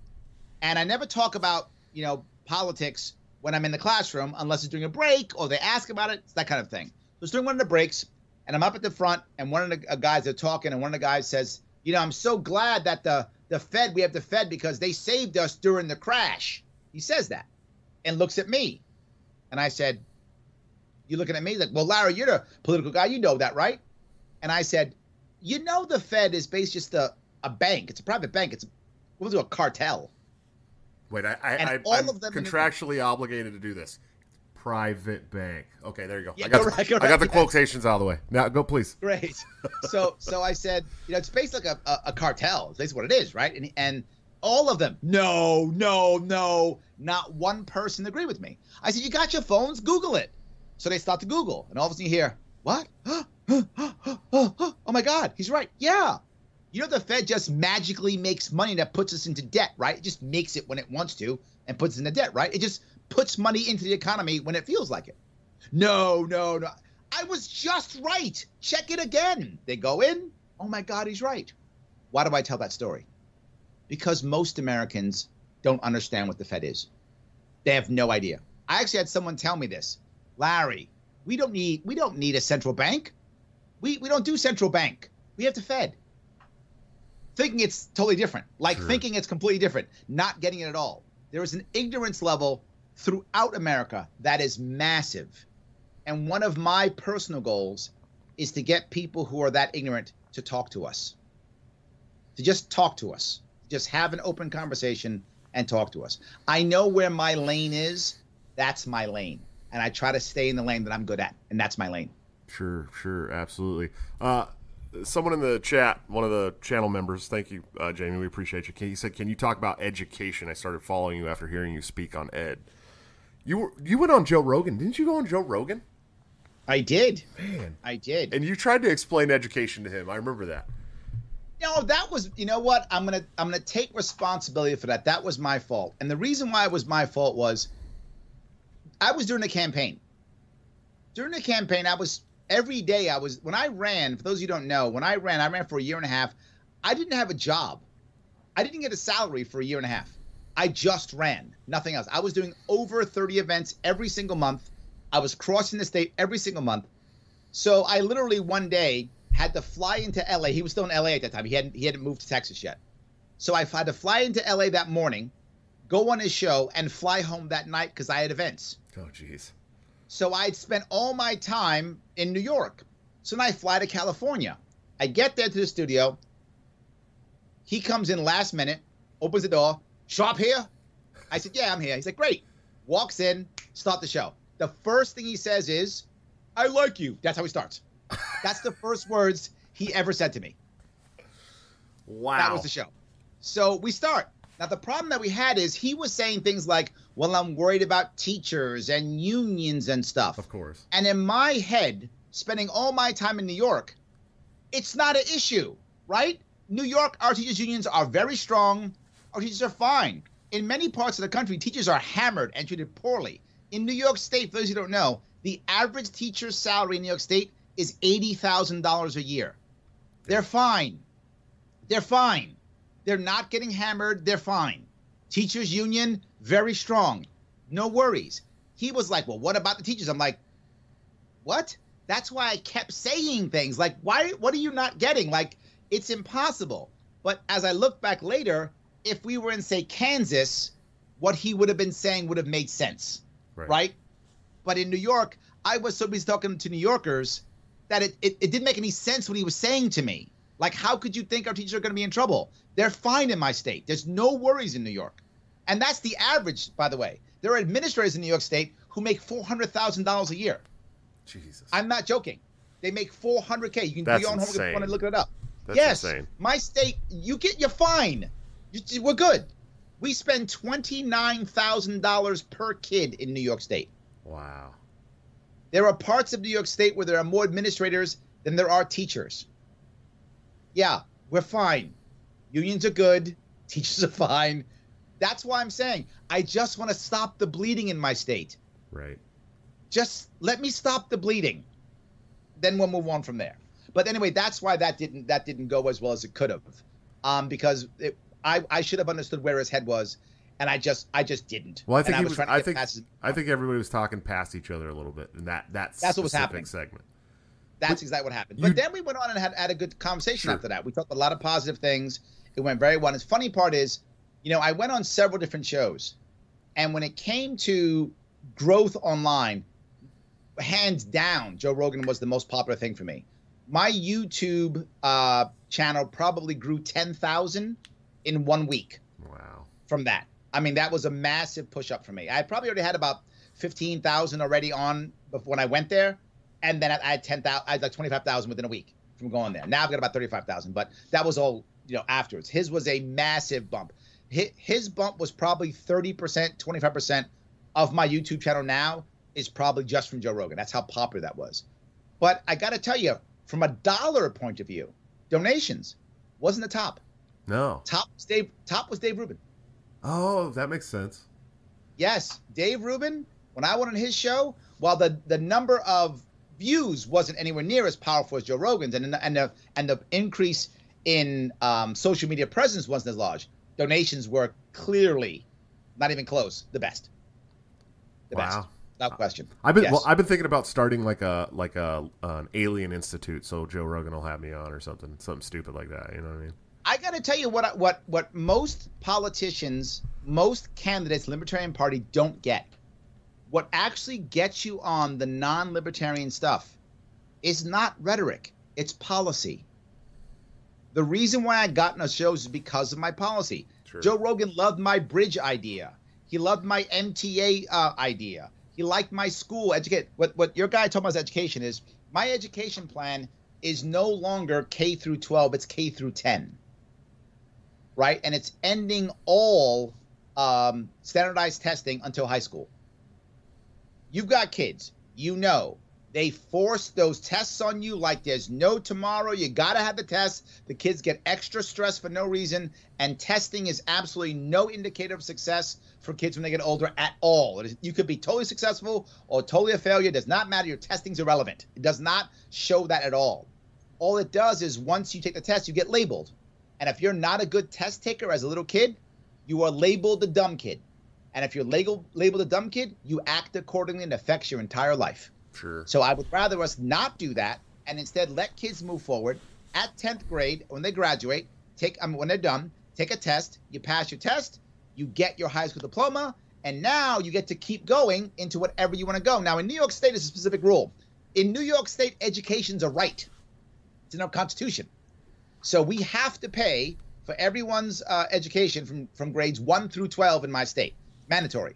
[SPEAKER 2] And I never talk about, you know, politics when I'm in the classroom unless it's during a break or they ask about it, it's that kind of thing. So it's during one of the breaks, and I'm up at the front, and one of the uh, guys are talking, and one of the guys says, you know, I'm so glad that the the Fed, we have the Fed because they saved us during the crash. He says that and looks at me. And I said, You looking at me? He's like, Well, Larry, you're the political guy. You know that, right? And I said, You know, the Fed is based just a, a bank. It's a private bank. It's what was it, a cartel.
[SPEAKER 1] Wait, I, I, I
[SPEAKER 2] all
[SPEAKER 1] I'm
[SPEAKER 2] of them
[SPEAKER 1] contractually obligated to do this. Private bank. Okay, there you go.
[SPEAKER 2] Yeah,
[SPEAKER 1] I got,
[SPEAKER 2] go
[SPEAKER 1] the,
[SPEAKER 2] right, go
[SPEAKER 1] I got
[SPEAKER 2] right,
[SPEAKER 1] the quotations out of the way. Now go, please.
[SPEAKER 2] Great. So so I said, you know, it's based like a, a, a cartel. It's basically what it is, right? And and all of them, no, no, no, not one person agreed with me. I said, you got your phones? Google it. So they start to Google, and all of a sudden you hear, what? oh my God, he's right. Yeah. You know, the Fed just magically makes money that puts us into debt, right? It just makes it when it wants to and puts us into debt, right? It just puts money into the economy when it feels like it. No, no, no. I was just right. Check it again. They go in. Oh my God, he's right. Why do I tell that story? Because most Americans don't understand what the Fed is. They have no idea. I actually had someone tell me this. Larry, we don't need we don't need a central bank. We we don't do central bank. We have the Fed. Thinking it's totally different. Like
[SPEAKER 1] Sure.
[SPEAKER 2] thinking it's completely different, not getting it at all. There is an ignorance level throughout America that is massive. And one of my personal goals is to get people who are that ignorant to talk to us. To just talk to us. Just have an open conversation and talk to us. I know where my lane is. That's my lane. And I try to stay in the lane that I'm good at. And that's my lane.
[SPEAKER 1] Sure, sure, absolutely. Uh, someone in the chat, one of the channel members, thank you, uh, Jamie. We appreciate you. He said, "Can you talk about education?" I started following you after hearing you speak on ed. You were you went on Joe Rogan, didn't you? Go on Joe Rogan,
[SPEAKER 2] I did.
[SPEAKER 1] man,
[SPEAKER 2] I did.
[SPEAKER 1] and you tried to explain education to him. I remember that.
[SPEAKER 2] No, that was you know what? I'm gonna I'm gonna take responsibility for that. That was my fault. And the reason why it was my fault was I was during a campaign. During the campaign, I was every day I was when I ran, for those of you don't know, when I ran, I ran for a year and a half. I didn't have a job. I didn't get a salary for a year and a half. I just ran, nothing else. I was doing over 30 events every single month. I was crossing the state every single month. So I literally one day had to fly into LA. He was still in LA at that time. He hadn't he hadn't moved to Texas yet. So I had to fly into LA that morning, go on his show, and fly home that night because I had events.
[SPEAKER 1] Oh, jeez.
[SPEAKER 2] So I'd spent all my time in New York. So then I fly to California. I get there to the studio. He comes in last minute, opens the door. Sharpe here? I said, Yeah, I'm here. He's like, Great. Walks in, start the show. The first thing he says is, I like you. That's how he starts. That's the first words he ever said to me.
[SPEAKER 1] Wow.
[SPEAKER 2] That was the show. So we start. Now the problem that we had is he was saying things like, "Well, I'm worried about teachers and unions and stuff."
[SPEAKER 1] Of course.
[SPEAKER 2] And in my head, spending all my time in New York, it's not an issue, right? New York, our teachers' unions are very strong. Our teachers are fine. In many parts of the country, teachers are hammered and treated poorly. In New York State, for those who don't know, the average teacher's salary in New York State is $80,000 a year. They're fine. They're fine. They're not getting hammered. They're fine. Teachers' union, very strong. No worries. He was like, Well, what about the teachers? I'm like, What? That's why I kept saying things like, Why? What are you not getting? Like, it's impossible. But as I look back later, if we were in, say, Kansas, what he would have been saying would have made sense,
[SPEAKER 1] Right.
[SPEAKER 2] right? But in New York, I was so busy talking to New Yorkers that it, it, it didn't make any sense what he was saying to me. Like, how could you think our teachers are going to be in trouble? They're fine in my state. There's no worries in New York. And that's the average, by the way. There are administrators in New York State who make $400,000 a year.
[SPEAKER 1] Jesus.
[SPEAKER 2] I'm not joking. They make 400K. You can
[SPEAKER 1] That's
[SPEAKER 2] do your own homework if you want to look it up.
[SPEAKER 1] That's
[SPEAKER 2] yes,
[SPEAKER 1] insane.
[SPEAKER 2] my state, you get, you're fine. You, we're good. We spend $29,000 per kid in New York State.
[SPEAKER 1] Wow.
[SPEAKER 2] There are parts of New York State where there are more administrators than there are teachers. Yeah, we're fine. Unions are good. Teachers are fine. That's why I'm saying I just want to stop the bleeding in my state.
[SPEAKER 1] Right.
[SPEAKER 2] Just let me stop the bleeding. Then we'll move on from there. But anyway, that's why that didn't that didn't go as well as it could have, um, because it, I I should have understood where his head was, and I just I just didn't.
[SPEAKER 1] Well, I
[SPEAKER 2] And
[SPEAKER 1] think he
[SPEAKER 2] was
[SPEAKER 1] was. I think.
[SPEAKER 2] past
[SPEAKER 1] I think everybody was talking past each other a little bit, and that that
[SPEAKER 2] That's what was happening.
[SPEAKER 1] segment.
[SPEAKER 2] That's exactly what happened.
[SPEAKER 1] You-
[SPEAKER 2] But then we went on and had, had a good conversation
[SPEAKER 1] Sure.
[SPEAKER 2] after that. We talked a lot of positive things. It went very well. And the funny part is, you know, I went on several different shows, and when it came to growth online, hands down, Joe Rogan was the most popular thing for me. My YouTube uh, channel probably grew ten thousand in one week
[SPEAKER 1] Wow.
[SPEAKER 2] from that. I mean, that was a massive push up for me. I probably already had about fifteen thousand already on before when I went there, and then I I had ten thousand. I had like twenty five thousand within a week from going there. Now I've got about thirty five thousand, but that was all you know afterwards. His was a massive bump. His, bump was probably thirty percent, twenty five percent of my YouTube channel now is probably just from Joe Rogan. That's how popular that was. But I got to tell you, from a dollar point of view, donations wasn't the top.
[SPEAKER 1] No.
[SPEAKER 2] Top was Dave. Top was Dave Rubin.
[SPEAKER 1] Oh, that makes sense.
[SPEAKER 2] Yes, Dave Rubin, when I went on his show, while the, the number of views wasn't anywhere near as powerful as Joe Rogan's, and the, and the and the increase in um, social media presence wasn't as large, donations were clearly not even close. The best, the best,
[SPEAKER 1] Wow.
[SPEAKER 2] without question.
[SPEAKER 1] I've been
[SPEAKER 2] Yes.
[SPEAKER 1] well. I've been thinking about starting like a like a an alien institute, so Joe Rogan will have me on or something, something stupid like that. You know what I mean?
[SPEAKER 2] I got to tell you what what what most politicians, most candidates, Libertarian Party don't get. What actually gets you on the non-libertarian stuff is not rhetoric; it's policy. The reason why I got those shows is because of my policy.
[SPEAKER 1] Sure.
[SPEAKER 2] Joe Rogan loved my bridge idea. He loved my MTA uh, idea. He liked my school educate. What what your guy told me about education is my education plan is no longer K through 12. It's K through 10. Right, and it's ending all um, standardized testing until high school. You've got kids. You know they force those tests on you like there's no tomorrow. You got to have the test. The kids get extra stress for no reason, and testing is absolutely no indicator of success for kids when they get older at all. You could be totally successful or totally a failure. It does not matter. Your testing's irrelevant. It does not show that at all. All it does is once you take the test, you get labeled. And if you're not a good test taker as a little kid, you are labeled the dumb kid. And if you're labeled labeled a dumb kid, you act accordingly and affects your entire life.
[SPEAKER 1] Sure.
[SPEAKER 2] So I would rather us not do that and instead let kids move forward at 10th grade when they graduate, take mean, when they're done, take a test, you pass your test, you get your high school diploma, and now you get to keep going into whatever you want to go. Now in New York State is a specific rule. In New York State, education's a right. It's in our constitution. So we have to pay for everyone's uh, education from, from grades 1 through 12 in my state. Mandatory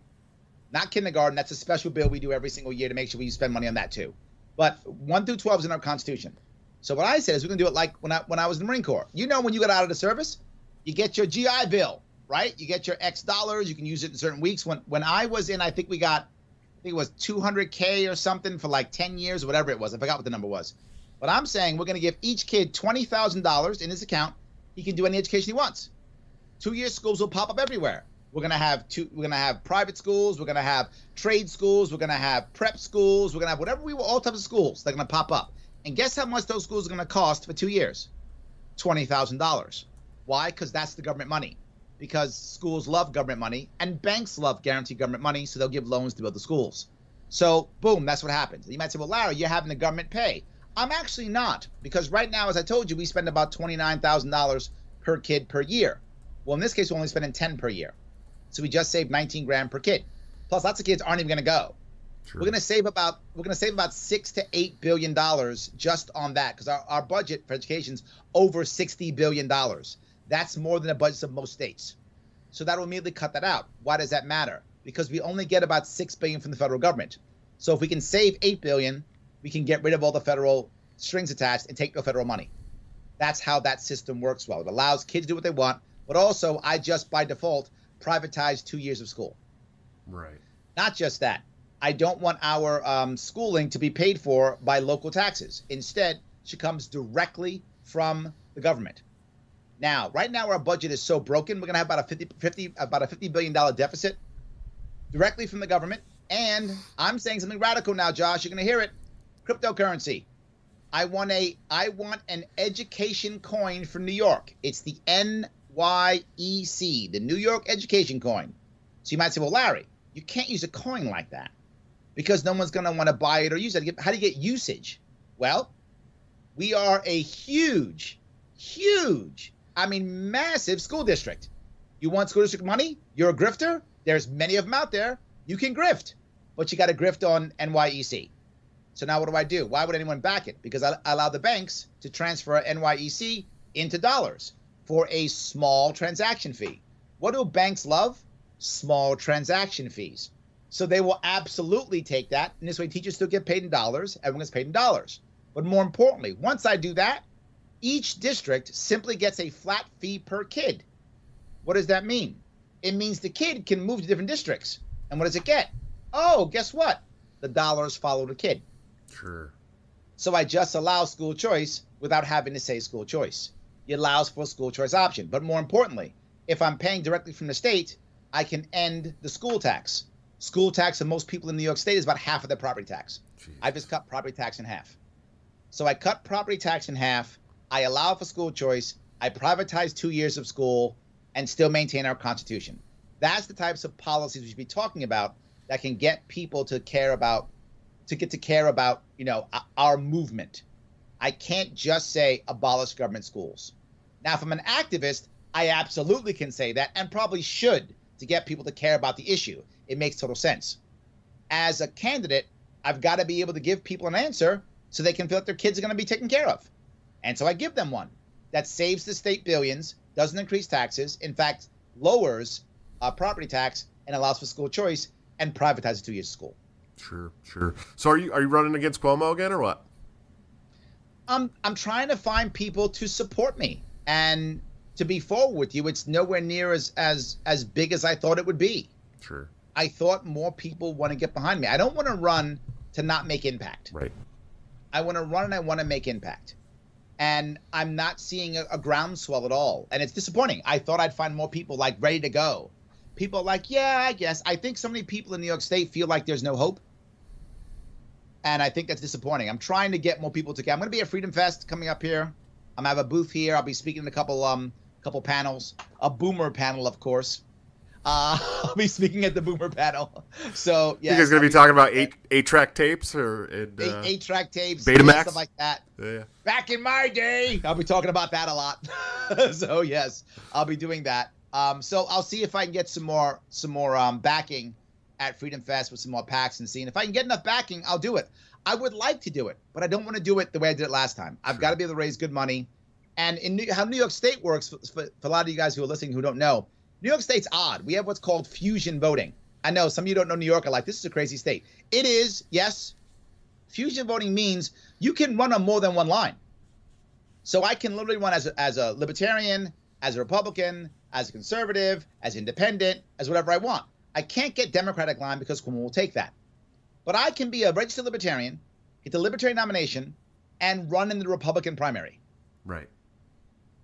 [SPEAKER 2] not kindergarten. That's a special bill we do every single year to make sure we spend money on that too. But one through twelve is in our constitution. So what I said is we're gonna do it like when I when I was in the Marine Corps. You know, when you get out of the service, you get your GI Bill, right? You get your X dollars. You can use it in certain weeks. When when I was in, I think we got, I think it was 200k or something for like 10 years, or whatever it was. I forgot what the number was. But I'm saying we're gonna give each kid twenty thousand dollars in his account. He can do any education he wants. Two year schools will pop up everywhere. We're gonna have two. We're gonna have private schools. We're gonna have trade schools. We're gonna have prep schools. We're gonna have whatever we want. All types of schools. They're gonna pop up. And guess how much those schools are gonna cost for two years? Twenty thousand dollars. Why? Because that's the government money. Because schools love government money, and banks love guaranteed government money, so they'll give loans to build the schools. So boom, that's what happens. You might say, well, Larry, you're having the government pay. I'm actually not, because right now, as I told you, we spend about twenty nine thousand dollars per kid per year. Well, in this case, we're only spending ten per year. So we just saved 19 grand per kid. Plus, lots of kids aren't even going to go.
[SPEAKER 1] True.
[SPEAKER 2] We're going to save about we're going to save about six to eight billion dollars just on that because our, our budget for education's over 60 billion dollars. That's more than the budgets of most states. So that will immediately cut that out. Why does that matter? Because we only get about six billion from the federal government. So if we can save eight billion, we can get rid of all the federal strings attached and take no federal money. That's how that system works well. It allows kids to do what they want, but also I just by default privatize two years of school.
[SPEAKER 1] Right.
[SPEAKER 2] Not just that. I don't want our um, schooling to be paid for by local taxes. Instead, she comes directly from the government. Now, right now, our budget is so broken. We're going to have about a 50, 50 about a 50 billion dollar deficit directly from the government. And I'm saying something radical now, Josh. You're going to hear it. Cryptocurrency. I want a I want an education coin for New York. It's the NYEC, the New York Education Coin. So you might say, well, Larry, you can't use a coin like that because no one's going to want to buy it or use it. How do you get usage? Well, we are a huge, huge, I mean, massive school district. You want school district money? You're a grifter? There's many of them out there. You can grift, but you got to grift on NYEC. So now what do I do? Why would anyone back it? Because I allow the banks to transfer NYEC into dollars for a small transaction fee. What do banks love? Small transaction fees. So they will absolutely take that. And this way, teachers still get paid in dollars. Everyone gets paid in dollars. But more importantly, once I do that, each district simply gets a flat fee per kid. What does that mean? It means the kid can move to different districts. And what does it get? Oh, guess what? The dollars follow the kid.
[SPEAKER 1] Sure.
[SPEAKER 2] So I just allow school choice without having to say school choice. It allows for a school choice option. But more importantly, if I'm paying directly from the state, I can end the school tax. School tax for most people in New York State is about half of their property tax.
[SPEAKER 1] Jeez.
[SPEAKER 2] I just cut property tax in half. So I cut property tax in half. I allow for school choice. I privatize two years of school and still maintain our constitution. That's the types of policies we should be talking about that can get people to care about, to get to care about, you know, our movement. I can't just say abolish government schools. Now, if I'm an activist, I absolutely can say that and probably should to get people to care about the issue. It makes total sense. As a candidate, I've got to be able to give people an answer so they can feel like their kids are going to be taken care of. And so I give them one that saves the state billions, doesn't increase taxes, in fact, lowers uh, property tax and allows for school choice and privatizes two years of school.
[SPEAKER 1] Sure. Sure. So are you are you running against Cuomo again or what?
[SPEAKER 2] I'm I'm trying to find people to support me and to be forward with you. It's nowhere near as as as big as I thought it would be.
[SPEAKER 1] Sure.
[SPEAKER 2] I thought more people want to get behind me. I don't want to run to not make impact.
[SPEAKER 1] Right.
[SPEAKER 2] I want to run and I want to make impact. And I'm not seeing a, a groundswell at all. And it's disappointing. I thought I'd find more people like ready to go. People are like, yeah, I guess. I think so many people in New York State feel like there's no hope. And I think that's disappointing. I'm trying to get more people to together. I'm going to be at Freedom Fest coming up here. I'm gonna have a booth here. I'll be speaking in a couple um couple panels. A boomer panel, of course. Uh, I'll be speaking at the boomer panel. So yeah,
[SPEAKER 1] you guys are gonna be talking about eight eight track tapes or and,
[SPEAKER 2] eight,
[SPEAKER 1] uh,
[SPEAKER 2] eight track tapes,
[SPEAKER 1] Betamax?
[SPEAKER 2] stuff like that.
[SPEAKER 1] yeah.
[SPEAKER 2] Back in my day, I'll be talking about that a lot. so yes, I'll be doing that. Um, so I'll see if I can get some more some more um, backing at Freedom Fest with some more packs and seeing if I can get enough backing, I'll do it. I would like to do it, but I don't want to do it the way I did it last time. I've
[SPEAKER 1] Sure.
[SPEAKER 2] got to be able to raise good money. And in New, how New York State works, for, for, a lot of you guys who are listening who don't know, New York State's odd. We have what's called fusion voting. I know some of you don't know New York are like, this is a crazy state. It is, yes. Fusion voting means you can run on more than one line. So I can literally run as a, as a libertarian, as a Republican, as a conservative, as independent, as whatever I want. I can't get Democratic line because Cuomo will take that. But I can be a registered libertarian, get the libertarian nomination, and run in the Republican primary.
[SPEAKER 1] Right.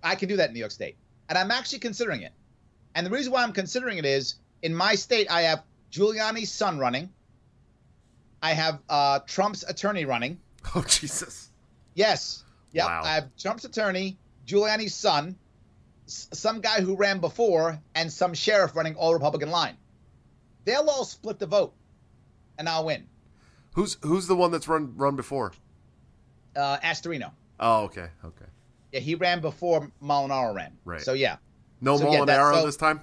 [SPEAKER 2] I can do that in New York State. And I'm actually considering it. And the reason why I'm considering it is in my state, I have Giuliani's son running. I have uh, Trump's attorney running.
[SPEAKER 1] Oh Jesus.
[SPEAKER 2] Yes. Yep.
[SPEAKER 1] Wow.
[SPEAKER 2] I have Trump's attorney, Giuliani's son, s- some guy who ran before, and some sheriff running all Republican line. They'll all split the vote, and I'll win.
[SPEAKER 1] Who's who's the one that's run run before?
[SPEAKER 2] Uh, Astorino.
[SPEAKER 1] Oh, okay, okay.
[SPEAKER 2] Yeah, he ran before Molinaro ran.
[SPEAKER 1] Right.
[SPEAKER 2] So yeah.
[SPEAKER 1] No
[SPEAKER 2] So, yeah, that-
[SPEAKER 1] Molinaro
[SPEAKER 2] so-
[SPEAKER 1] this time.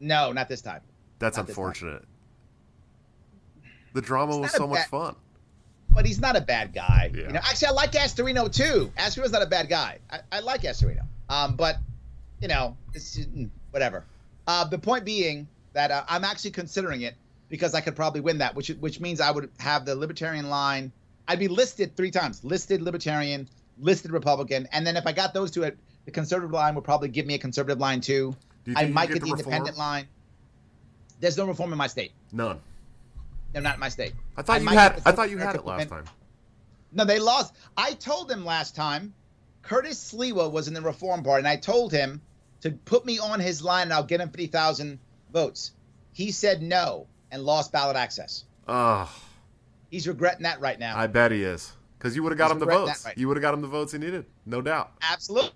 [SPEAKER 2] No, not this time.
[SPEAKER 1] That's
[SPEAKER 2] not this time.
[SPEAKER 1] unfortunate. The drama was so much
[SPEAKER 2] bad-
[SPEAKER 1] fun.
[SPEAKER 2] But he's not a bad guy.
[SPEAKER 1] Yeah.
[SPEAKER 2] You know, actually, I like Astorino too. Astorino's not a bad guy. I, I like Astorino. Um, but you know, it's mm, whatever. Uh, the point being that uh, I'm actually considering it because I could probably win that, which which means I would have the Libertarian line. I'd be listed three times: listed Libertarian, listed Republican, and then if I got those two, it- the conservative line would probably give me a conservative line too. I might
[SPEAKER 1] get
[SPEAKER 2] get the
[SPEAKER 1] reform?
[SPEAKER 2] independent line. There's no reform in my state.
[SPEAKER 1] None.
[SPEAKER 2] No, not in my state.
[SPEAKER 1] I thought you had. I thought you had it last time.
[SPEAKER 2] No, they lost. I told them last time, Curtis Sliwa was in the Reform Party, and I told him to put me on his line and I'll get him 50,000 votes. He said no and lost ballot access.
[SPEAKER 1] Oh.
[SPEAKER 2] He's regretting that right now.
[SPEAKER 1] I bet he is. Because you would have got
[SPEAKER 2] He's
[SPEAKER 1] him the votes.
[SPEAKER 2] right
[SPEAKER 1] You would have got him the votes he needed, no doubt.
[SPEAKER 2] Absolutely.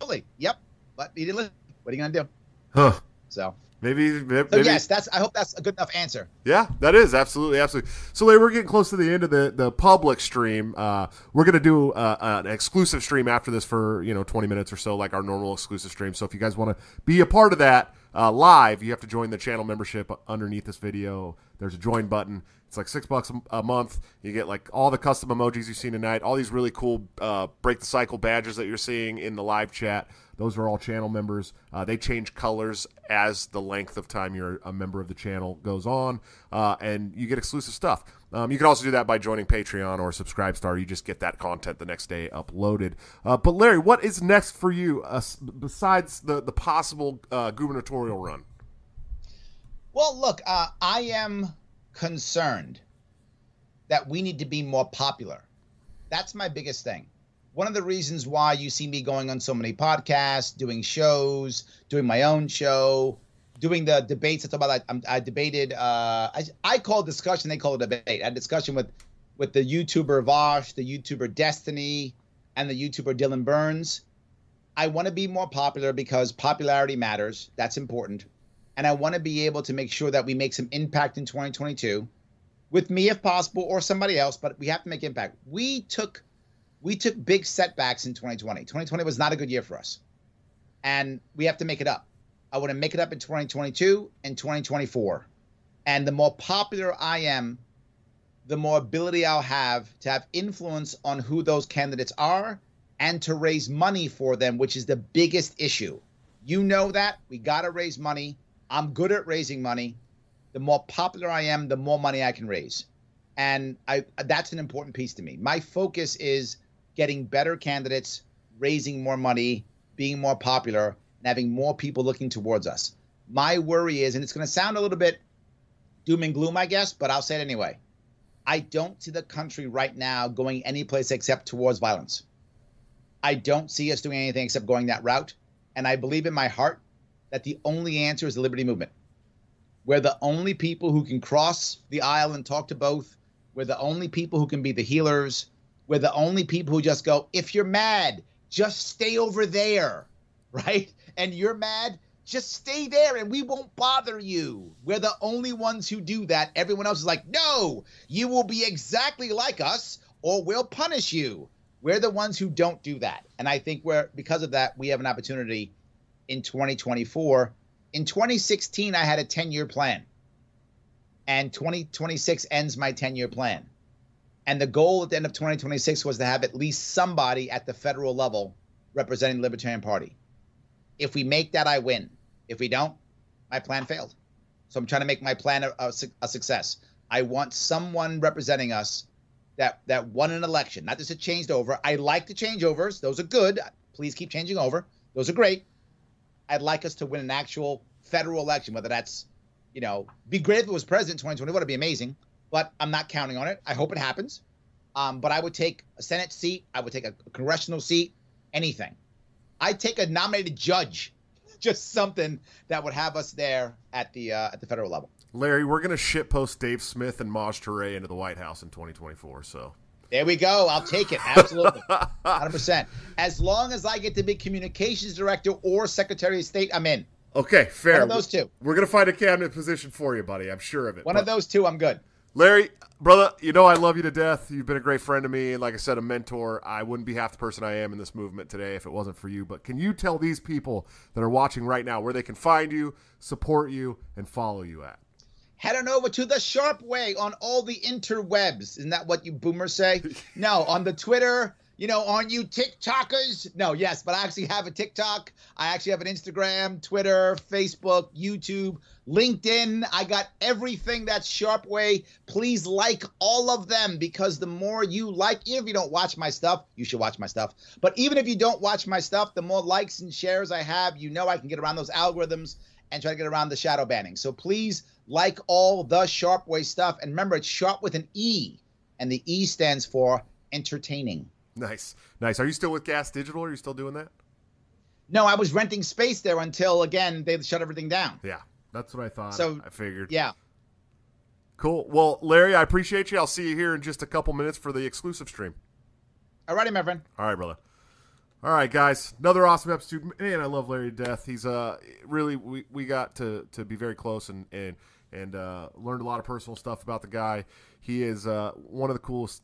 [SPEAKER 2] Absolutely. Yep. But he didn't listen. What are you going to do?
[SPEAKER 1] Huh.
[SPEAKER 2] So,
[SPEAKER 1] Maybe. Maybe.
[SPEAKER 2] so yes, that's. I hope that's a good enough answer.
[SPEAKER 1] Yeah, that is absolutely absolutely. So, Larry, we're getting close to the end of the the public stream. Uh, we're gonna do uh, an exclusive stream after this for you know twenty minutes or so, like our normal exclusive stream. So, if you guys want to be a part of that uh, live, you have to join the channel membership underneath this video. There's a join button. It's like six bucks a- month. You get like all the custom emojis you've seen tonight, all these really cool uh, break the cycle badges that you're seeing in the live chat. Those are all channel members. Uh, they change colors as the length of time you're a member of the channel goes on, uh, and you get exclusive stuff. Um, you can also do that by joining Patreon or Subscribestar. You just get that content the next day uploaded. Uh, but Larry, what is next for you uh, besides the the possible uh, gubernatorial run?
[SPEAKER 2] Well, look, uh, I am concerned that we need to be more popular. That's my biggest thing. One of the reasons why you see me going on so many podcasts, doing shows, doing my own show, doing the debates. It's about I, I debated. Uh, I, I call discussion. They call it debate. I had discussion with with the YouTuber Vosh, the YouTuber Destiny, and the YouTuber Dylan Burns. I want to be more popular because popularity matters. That's important and I want to be able to make sure that we make some impact in 2022 with me if possible or somebody else but we have to make impact we took we took big setbacks in 2020 2020 was not a good year for us and we have to make it up i want to make it up in 2022 and 2024 and the more popular i am the more ability i'll have to have influence on who those candidates are and to raise money for them which is the biggest issue you know that we got to raise money I'm good at raising money. The more popular I am, the more money I can raise. And I that's an important piece to me. My focus is getting better candidates, raising more money, being more popular, and having more people looking towards us. My worry is, and it's going to sound a little bit doom and gloom, I guess, but I'll say it anyway. I don't see the country right now going any place except towards violence. I don't see us doing anything except going that route. And I believe in my heart that the only answer is the liberty movement. We're the only people who can cross the aisle and talk to both. We're the only people who can be the healers. We're the only people who just go, if you're mad, just stay over there, right? And you're mad, just stay there and we won't bother you. We're the only ones who do that. Everyone else is like, no, you will be exactly like us or we'll punish you. We're the ones who don't do that. And I think we're, because of that, we have an opportunity in 2024. In 2016, I had a 10 year plan, and 2026 ends my 10 year plan. And the goal at the end of 2026 was to have at least somebody at the federal level representing the Libertarian Party. If we make that, I win. If we don't, my plan failed. So I'm trying to make my plan a, a, a success. I want someone representing us that that won an election. Not just a changed over. I like the changeovers; those are good. Please keep changing over; those are great. I'd like us to win an actual federal election, whether that's, you know, be great if it was president 2020. Would be amazing, but I'm not counting on it. I hope it happens. Um, but I would take a Senate seat. I would take a congressional seat. Anything. I'd take a nominated judge. Just something that would have us there at the uh, at the federal level.
[SPEAKER 1] Larry, we're going to shitpost Dave Smith and Maj Toure into the White House in 2024. So
[SPEAKER 2] there we go. I'll take it. Absolutely. 100%. As long as I get to be communications director or secretary of state, I'm in.
[SPEAKER 1] Okay, fair.
[SPEAKER 2] One of those two.
[SPEAKER 1] We're going to find a cabinet position for you, buddy. I'm sure of it.
[SPEAKER 2] One but, of those two, I'm good.
[SPEAKER 1] Larry, brother, you know I love you to death. You've been a great friend to me, and like I said, a mentor. I wouldn't be half the person I am in this movement today if it wasn't for you. But can you tell these people that are watching right now where they can find you, support you, and follow you at?
[SPEAKER 2] head on over to the Sharpe Way on all the interwebs. Isn't that what you boomers say? no, on the Twitter, you know, on you TikTokers. No, yes, but I actually have a TikTok. I actually have an Instagram, Twitter, Facebook, YouTube, LinkedIn. I got everything that's Sharpe Way. Please like all of them because the more you like, even if you don't watch my stuff, you should watch my stuff. But even if you don't watch my stuff, the more likes and shares I have, you know I can get around those algorithms and try to get around the shadow banning. So please like all the Sharpe Way stuff. And remember, it's sharp with an E, and the E stands for entertaining.
[SPEAKER 1] Nice. Nice. Are you still with Gas Digital? Are you still doing that?
[SPEAKER 2] No, I was renting space there until, again, they shut everything down.
[SPEAKER 1] Yeah, that's what I thought.
[SPEAKER 2] So
[SPEAKER 1] I figured.
[SPEAKER 2] Yeah.
[SPEAKER 1] Cool. Well, Larry, I appreciate you. I'll see you here in just a couple minutes for the exclusive stream.
[SPEAKER 2] All righty, my friend.
[SPEAKER 1] All right, brother. All right, guys, another awesome episode. Man, I love Larry to death. He's uh really we, we got to to be very close and and and uh, learned a lot of personal stuff about the guy. He is uh, one of the coolest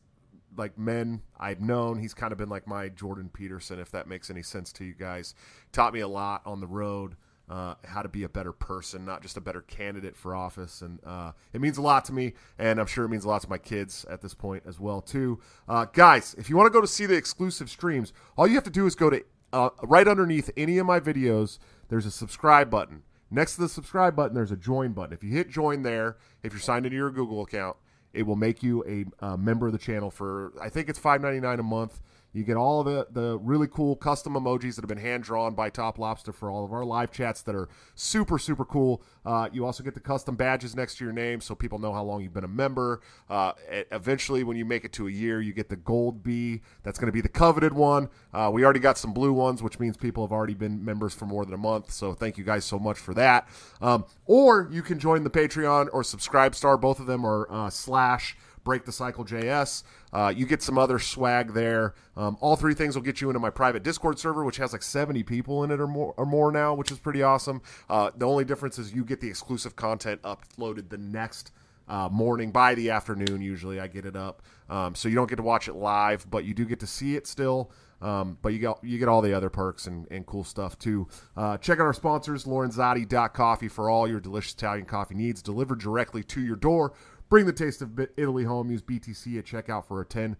[SPEAKER 1] like men I've known. He's kind of been like my Jordan Peterson, if that makes any sense to you guys. Taught me a lot on the road uh, how to be a better person, not just a better candidate for office. And uh, it means a lot to me, and I'm sure it means a lot to my kids at this point as well too. Uh, guys, if you want to go to see the exclusive streams, all you have to do is go to uh, right underneath any of my videos. There's a subscribe button. Next to the subscribe button, there's a join button. If you hit join there, if you're signed into your Google account, it will make you a, a member of the channel for I think it's $5.99 a month. You get all of the, the really cool custom emojis that have been hand drawn by Top Lobster for all of our live chats that are super, super cool. Uh, you also get the custom badges next to your name so people know how long you've been a member. Uh, eventually, when you make it to a year, you get the gold B. That's going to be the coveted one. Uh, we already got some blue ones, which means people have already been members for more than a month. So thank you guys so much for that. Um, or you can join the Patreon or Subscribe Star. Both of them are uh, slash Break the Cycle JS. Uh, you get some other swag there. Um, all three things will get you into my private Discord server, which has like 70 people in it or more, or more now, which is pretty awesome. Uh, the only difference is you get the exclusive content uploaded the next uh, morning by the afternoon. Usually, I get it up, um, so you don't get to watch it live, but you do get to see it still. Um, but you get you get all the other perks and, and cool stuff too. Uh, check out our sponsors, Lorenzotti.coffee for all your delicious Italian coffee needs, delivered directly to your door. Bring the taste of Italy home. Use BTC at checkout for a 10%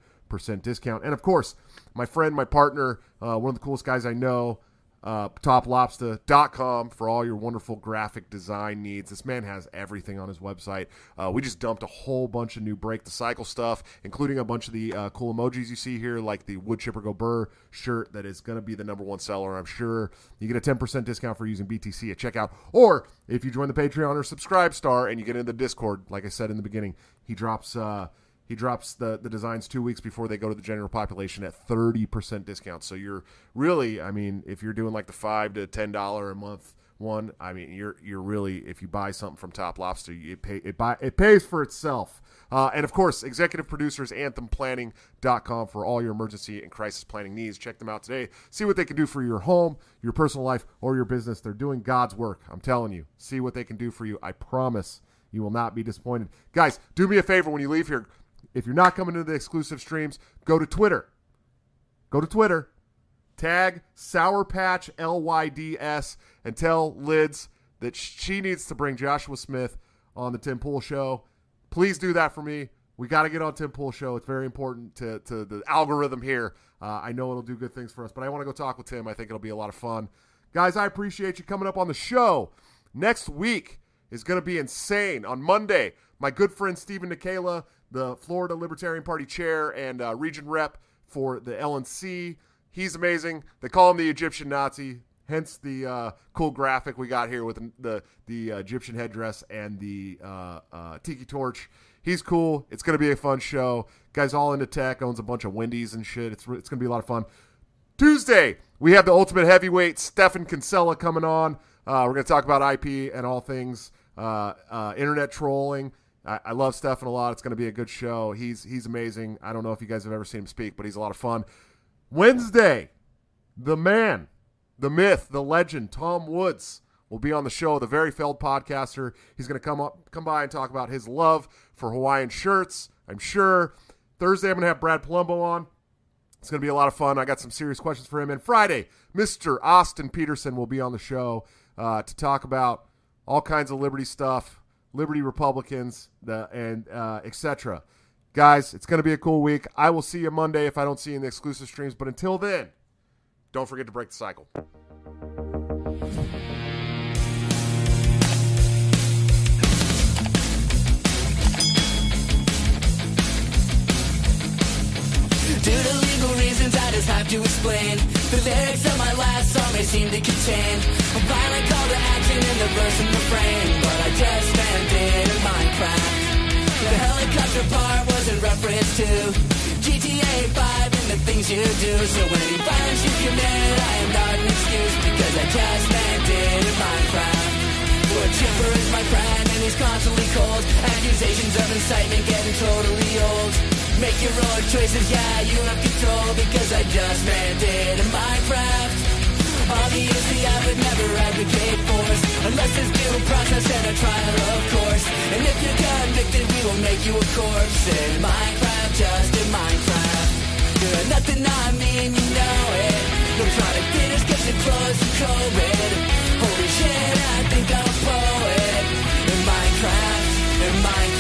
[SPEAKER 1] discount. And of course, my friend, my partner, uh, one of the coolest guys I know, uh, toplobster.com for all your wonderful graphic design needs. This man has everything on his website. Uh, we just dumped a whole bunch of new Break the Cycle stuff, including a bunch of the uh, cool emojis you see here, like the Wood Chipper Go Burr shirt that is going to be the number one seller, I'm sure. You get a 10% discount for using BTC at checkout. Or if you join the Patreon or Subscribe Star and you get into the Discord, like I said in the beginning, he drops uh, he drops the, the designs two weeks before they go to the general population at 30% discount. So you're really, I mean, if you're doing like the five to $10 a month one, I mean, you're, you're really, if you buy something from Top Lobster, it, pay, it, buy, it pays for itself. Uh, and of course, executive producers, anthemplanning.com for all your emergency and crisis planning needs. Check them out today. See what they can do for your home, your personal life, or your business. They're doing God's work. I'm telling you. See what they can do for you. I promise you will not be disappointed. Guys, do me a favor when you leave here if you're not coming to the exclusive streams, go to Twitter. Go to Twitter, tag Sour Patch LYDS, and tell Lids that she needs to bring Joshua Smith on the Tim Pool Show. Please do that for me. We got to get on Tim Pool Show. It's very important to, to the algorithm here. Uh, I know it'll do good things for us, but I want to go talk with Tim. I think it'll be a lot of fun. Guys, I appreciate you coming up on the show. Next week, is going to be insane. On Monday, my good friend Steven Nekhaila, the Florida Libertarian Party chair and uh, region rep for the LNC, he's amazing. They call him the Egyptian Nazi. Hence the uh, cool graphic we got here with the the uh, Egyptian headdress and the uh, uh, tiki torch. He's cool. It's going to be a fun show. Guy's all into tech, owns a bunch of Wendy's and shit. It's, it's going to be a lot of fun. Tuesday, we have the ultimate heavyweight, Stephan Kinsella, coming on. Uh, we're going to talk about IP and all things uh, uh, internet trolling. I, I love Stephan a lot. It's going to be a good show. He's he's amazing. I don't know if you guys have ever seen him speak, but he's a lot of fun. Wednesday, the man, the myth, the legend, Tom Woods will be on the show. The very failed podcaster. He's going to come up, come by and talk about his love for Hawaiian shirts. I'm sure. Thursday, I'm going to have Brad Polumbo on. It's going to be a lot of fun. I got some serious questions for him. And Friday, Mr. Austin Petersen will be on the show uh, to talk about all kinds of liberty stuff, liberty Republicans, the, and uh, etc. Guys, it's going to be a cool week. I will see you Monday if I don't see you in the exclusive streams. But until then, don't forget to break the cycle.
[SPEAKER 5] Have to explain. The lyrics of my last song may seem to contain a violent call to action in the verse and refrain, but I just meant it in Minecraft. The helicopter part was in reference to GTA 5 and the things you do. So any violence you commit, I am not an excuse because I just meant it in Minecraft. Wood chipper is my friend and he's constantly cold. Accusations of incitement getting totally old. Make your own choices, yeah, you have control because I just it in Minecraft. Obviously, I would never advocate force unless there's due process and a trial, of course. And if you're convicted, we will make you a corpse in Minecraft, just in Minecraft. You're nothing I mean, you know it. No product theaters, cause it closed to COVID. Holy shit, I think I'm a poet in Minecraft, in Minecraft.